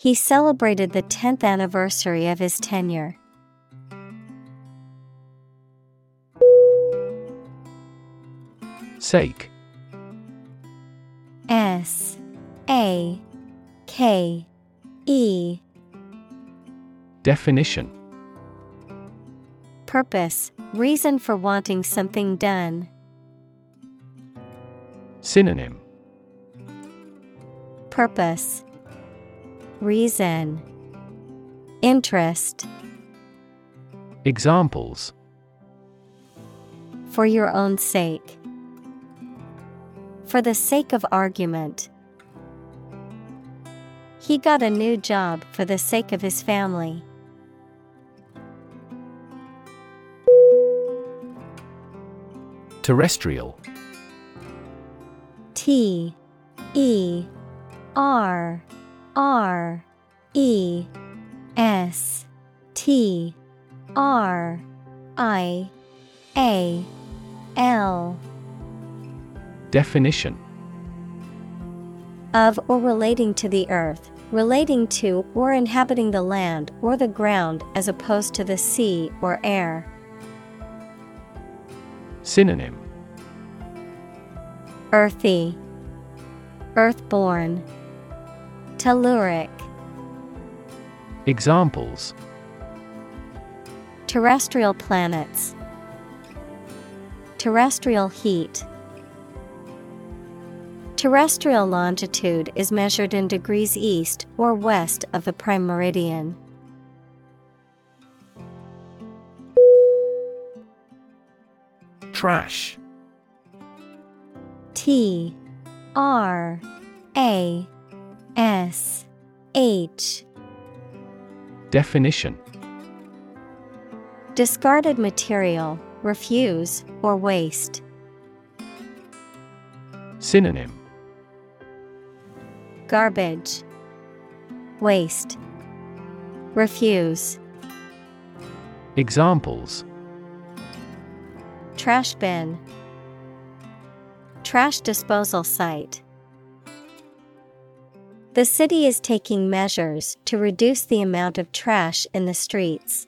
He celebrated the 10th anniversary of his tenure. Sake. S. A. K. E. Definition. Purpose, reason for wanting something done. Synonym. Purpose. Reason, Interest. Examples For your own sake. For the sake of argument. He got a new job for the sake of his family. Terrestrial T E R R E S T R I A L. Definition. Of or relating to the earth, relating to or inhabiting the land or the ground as opposed to the sea or air. Synonym. Earthy, Earthborn, Telluric, Examples Terrestrial planets, Terrestrial heat. Terrestrial longitude is measured in degrees east or west of the prime meridian. Trash T R A S H. Definition. Discarded material, refuse, or waste. Synonym. Garbage, Waste, Refuse, Examples. Trash bin, Trash disposal site. The city is taking measures to reduce the amount of trash in the streets.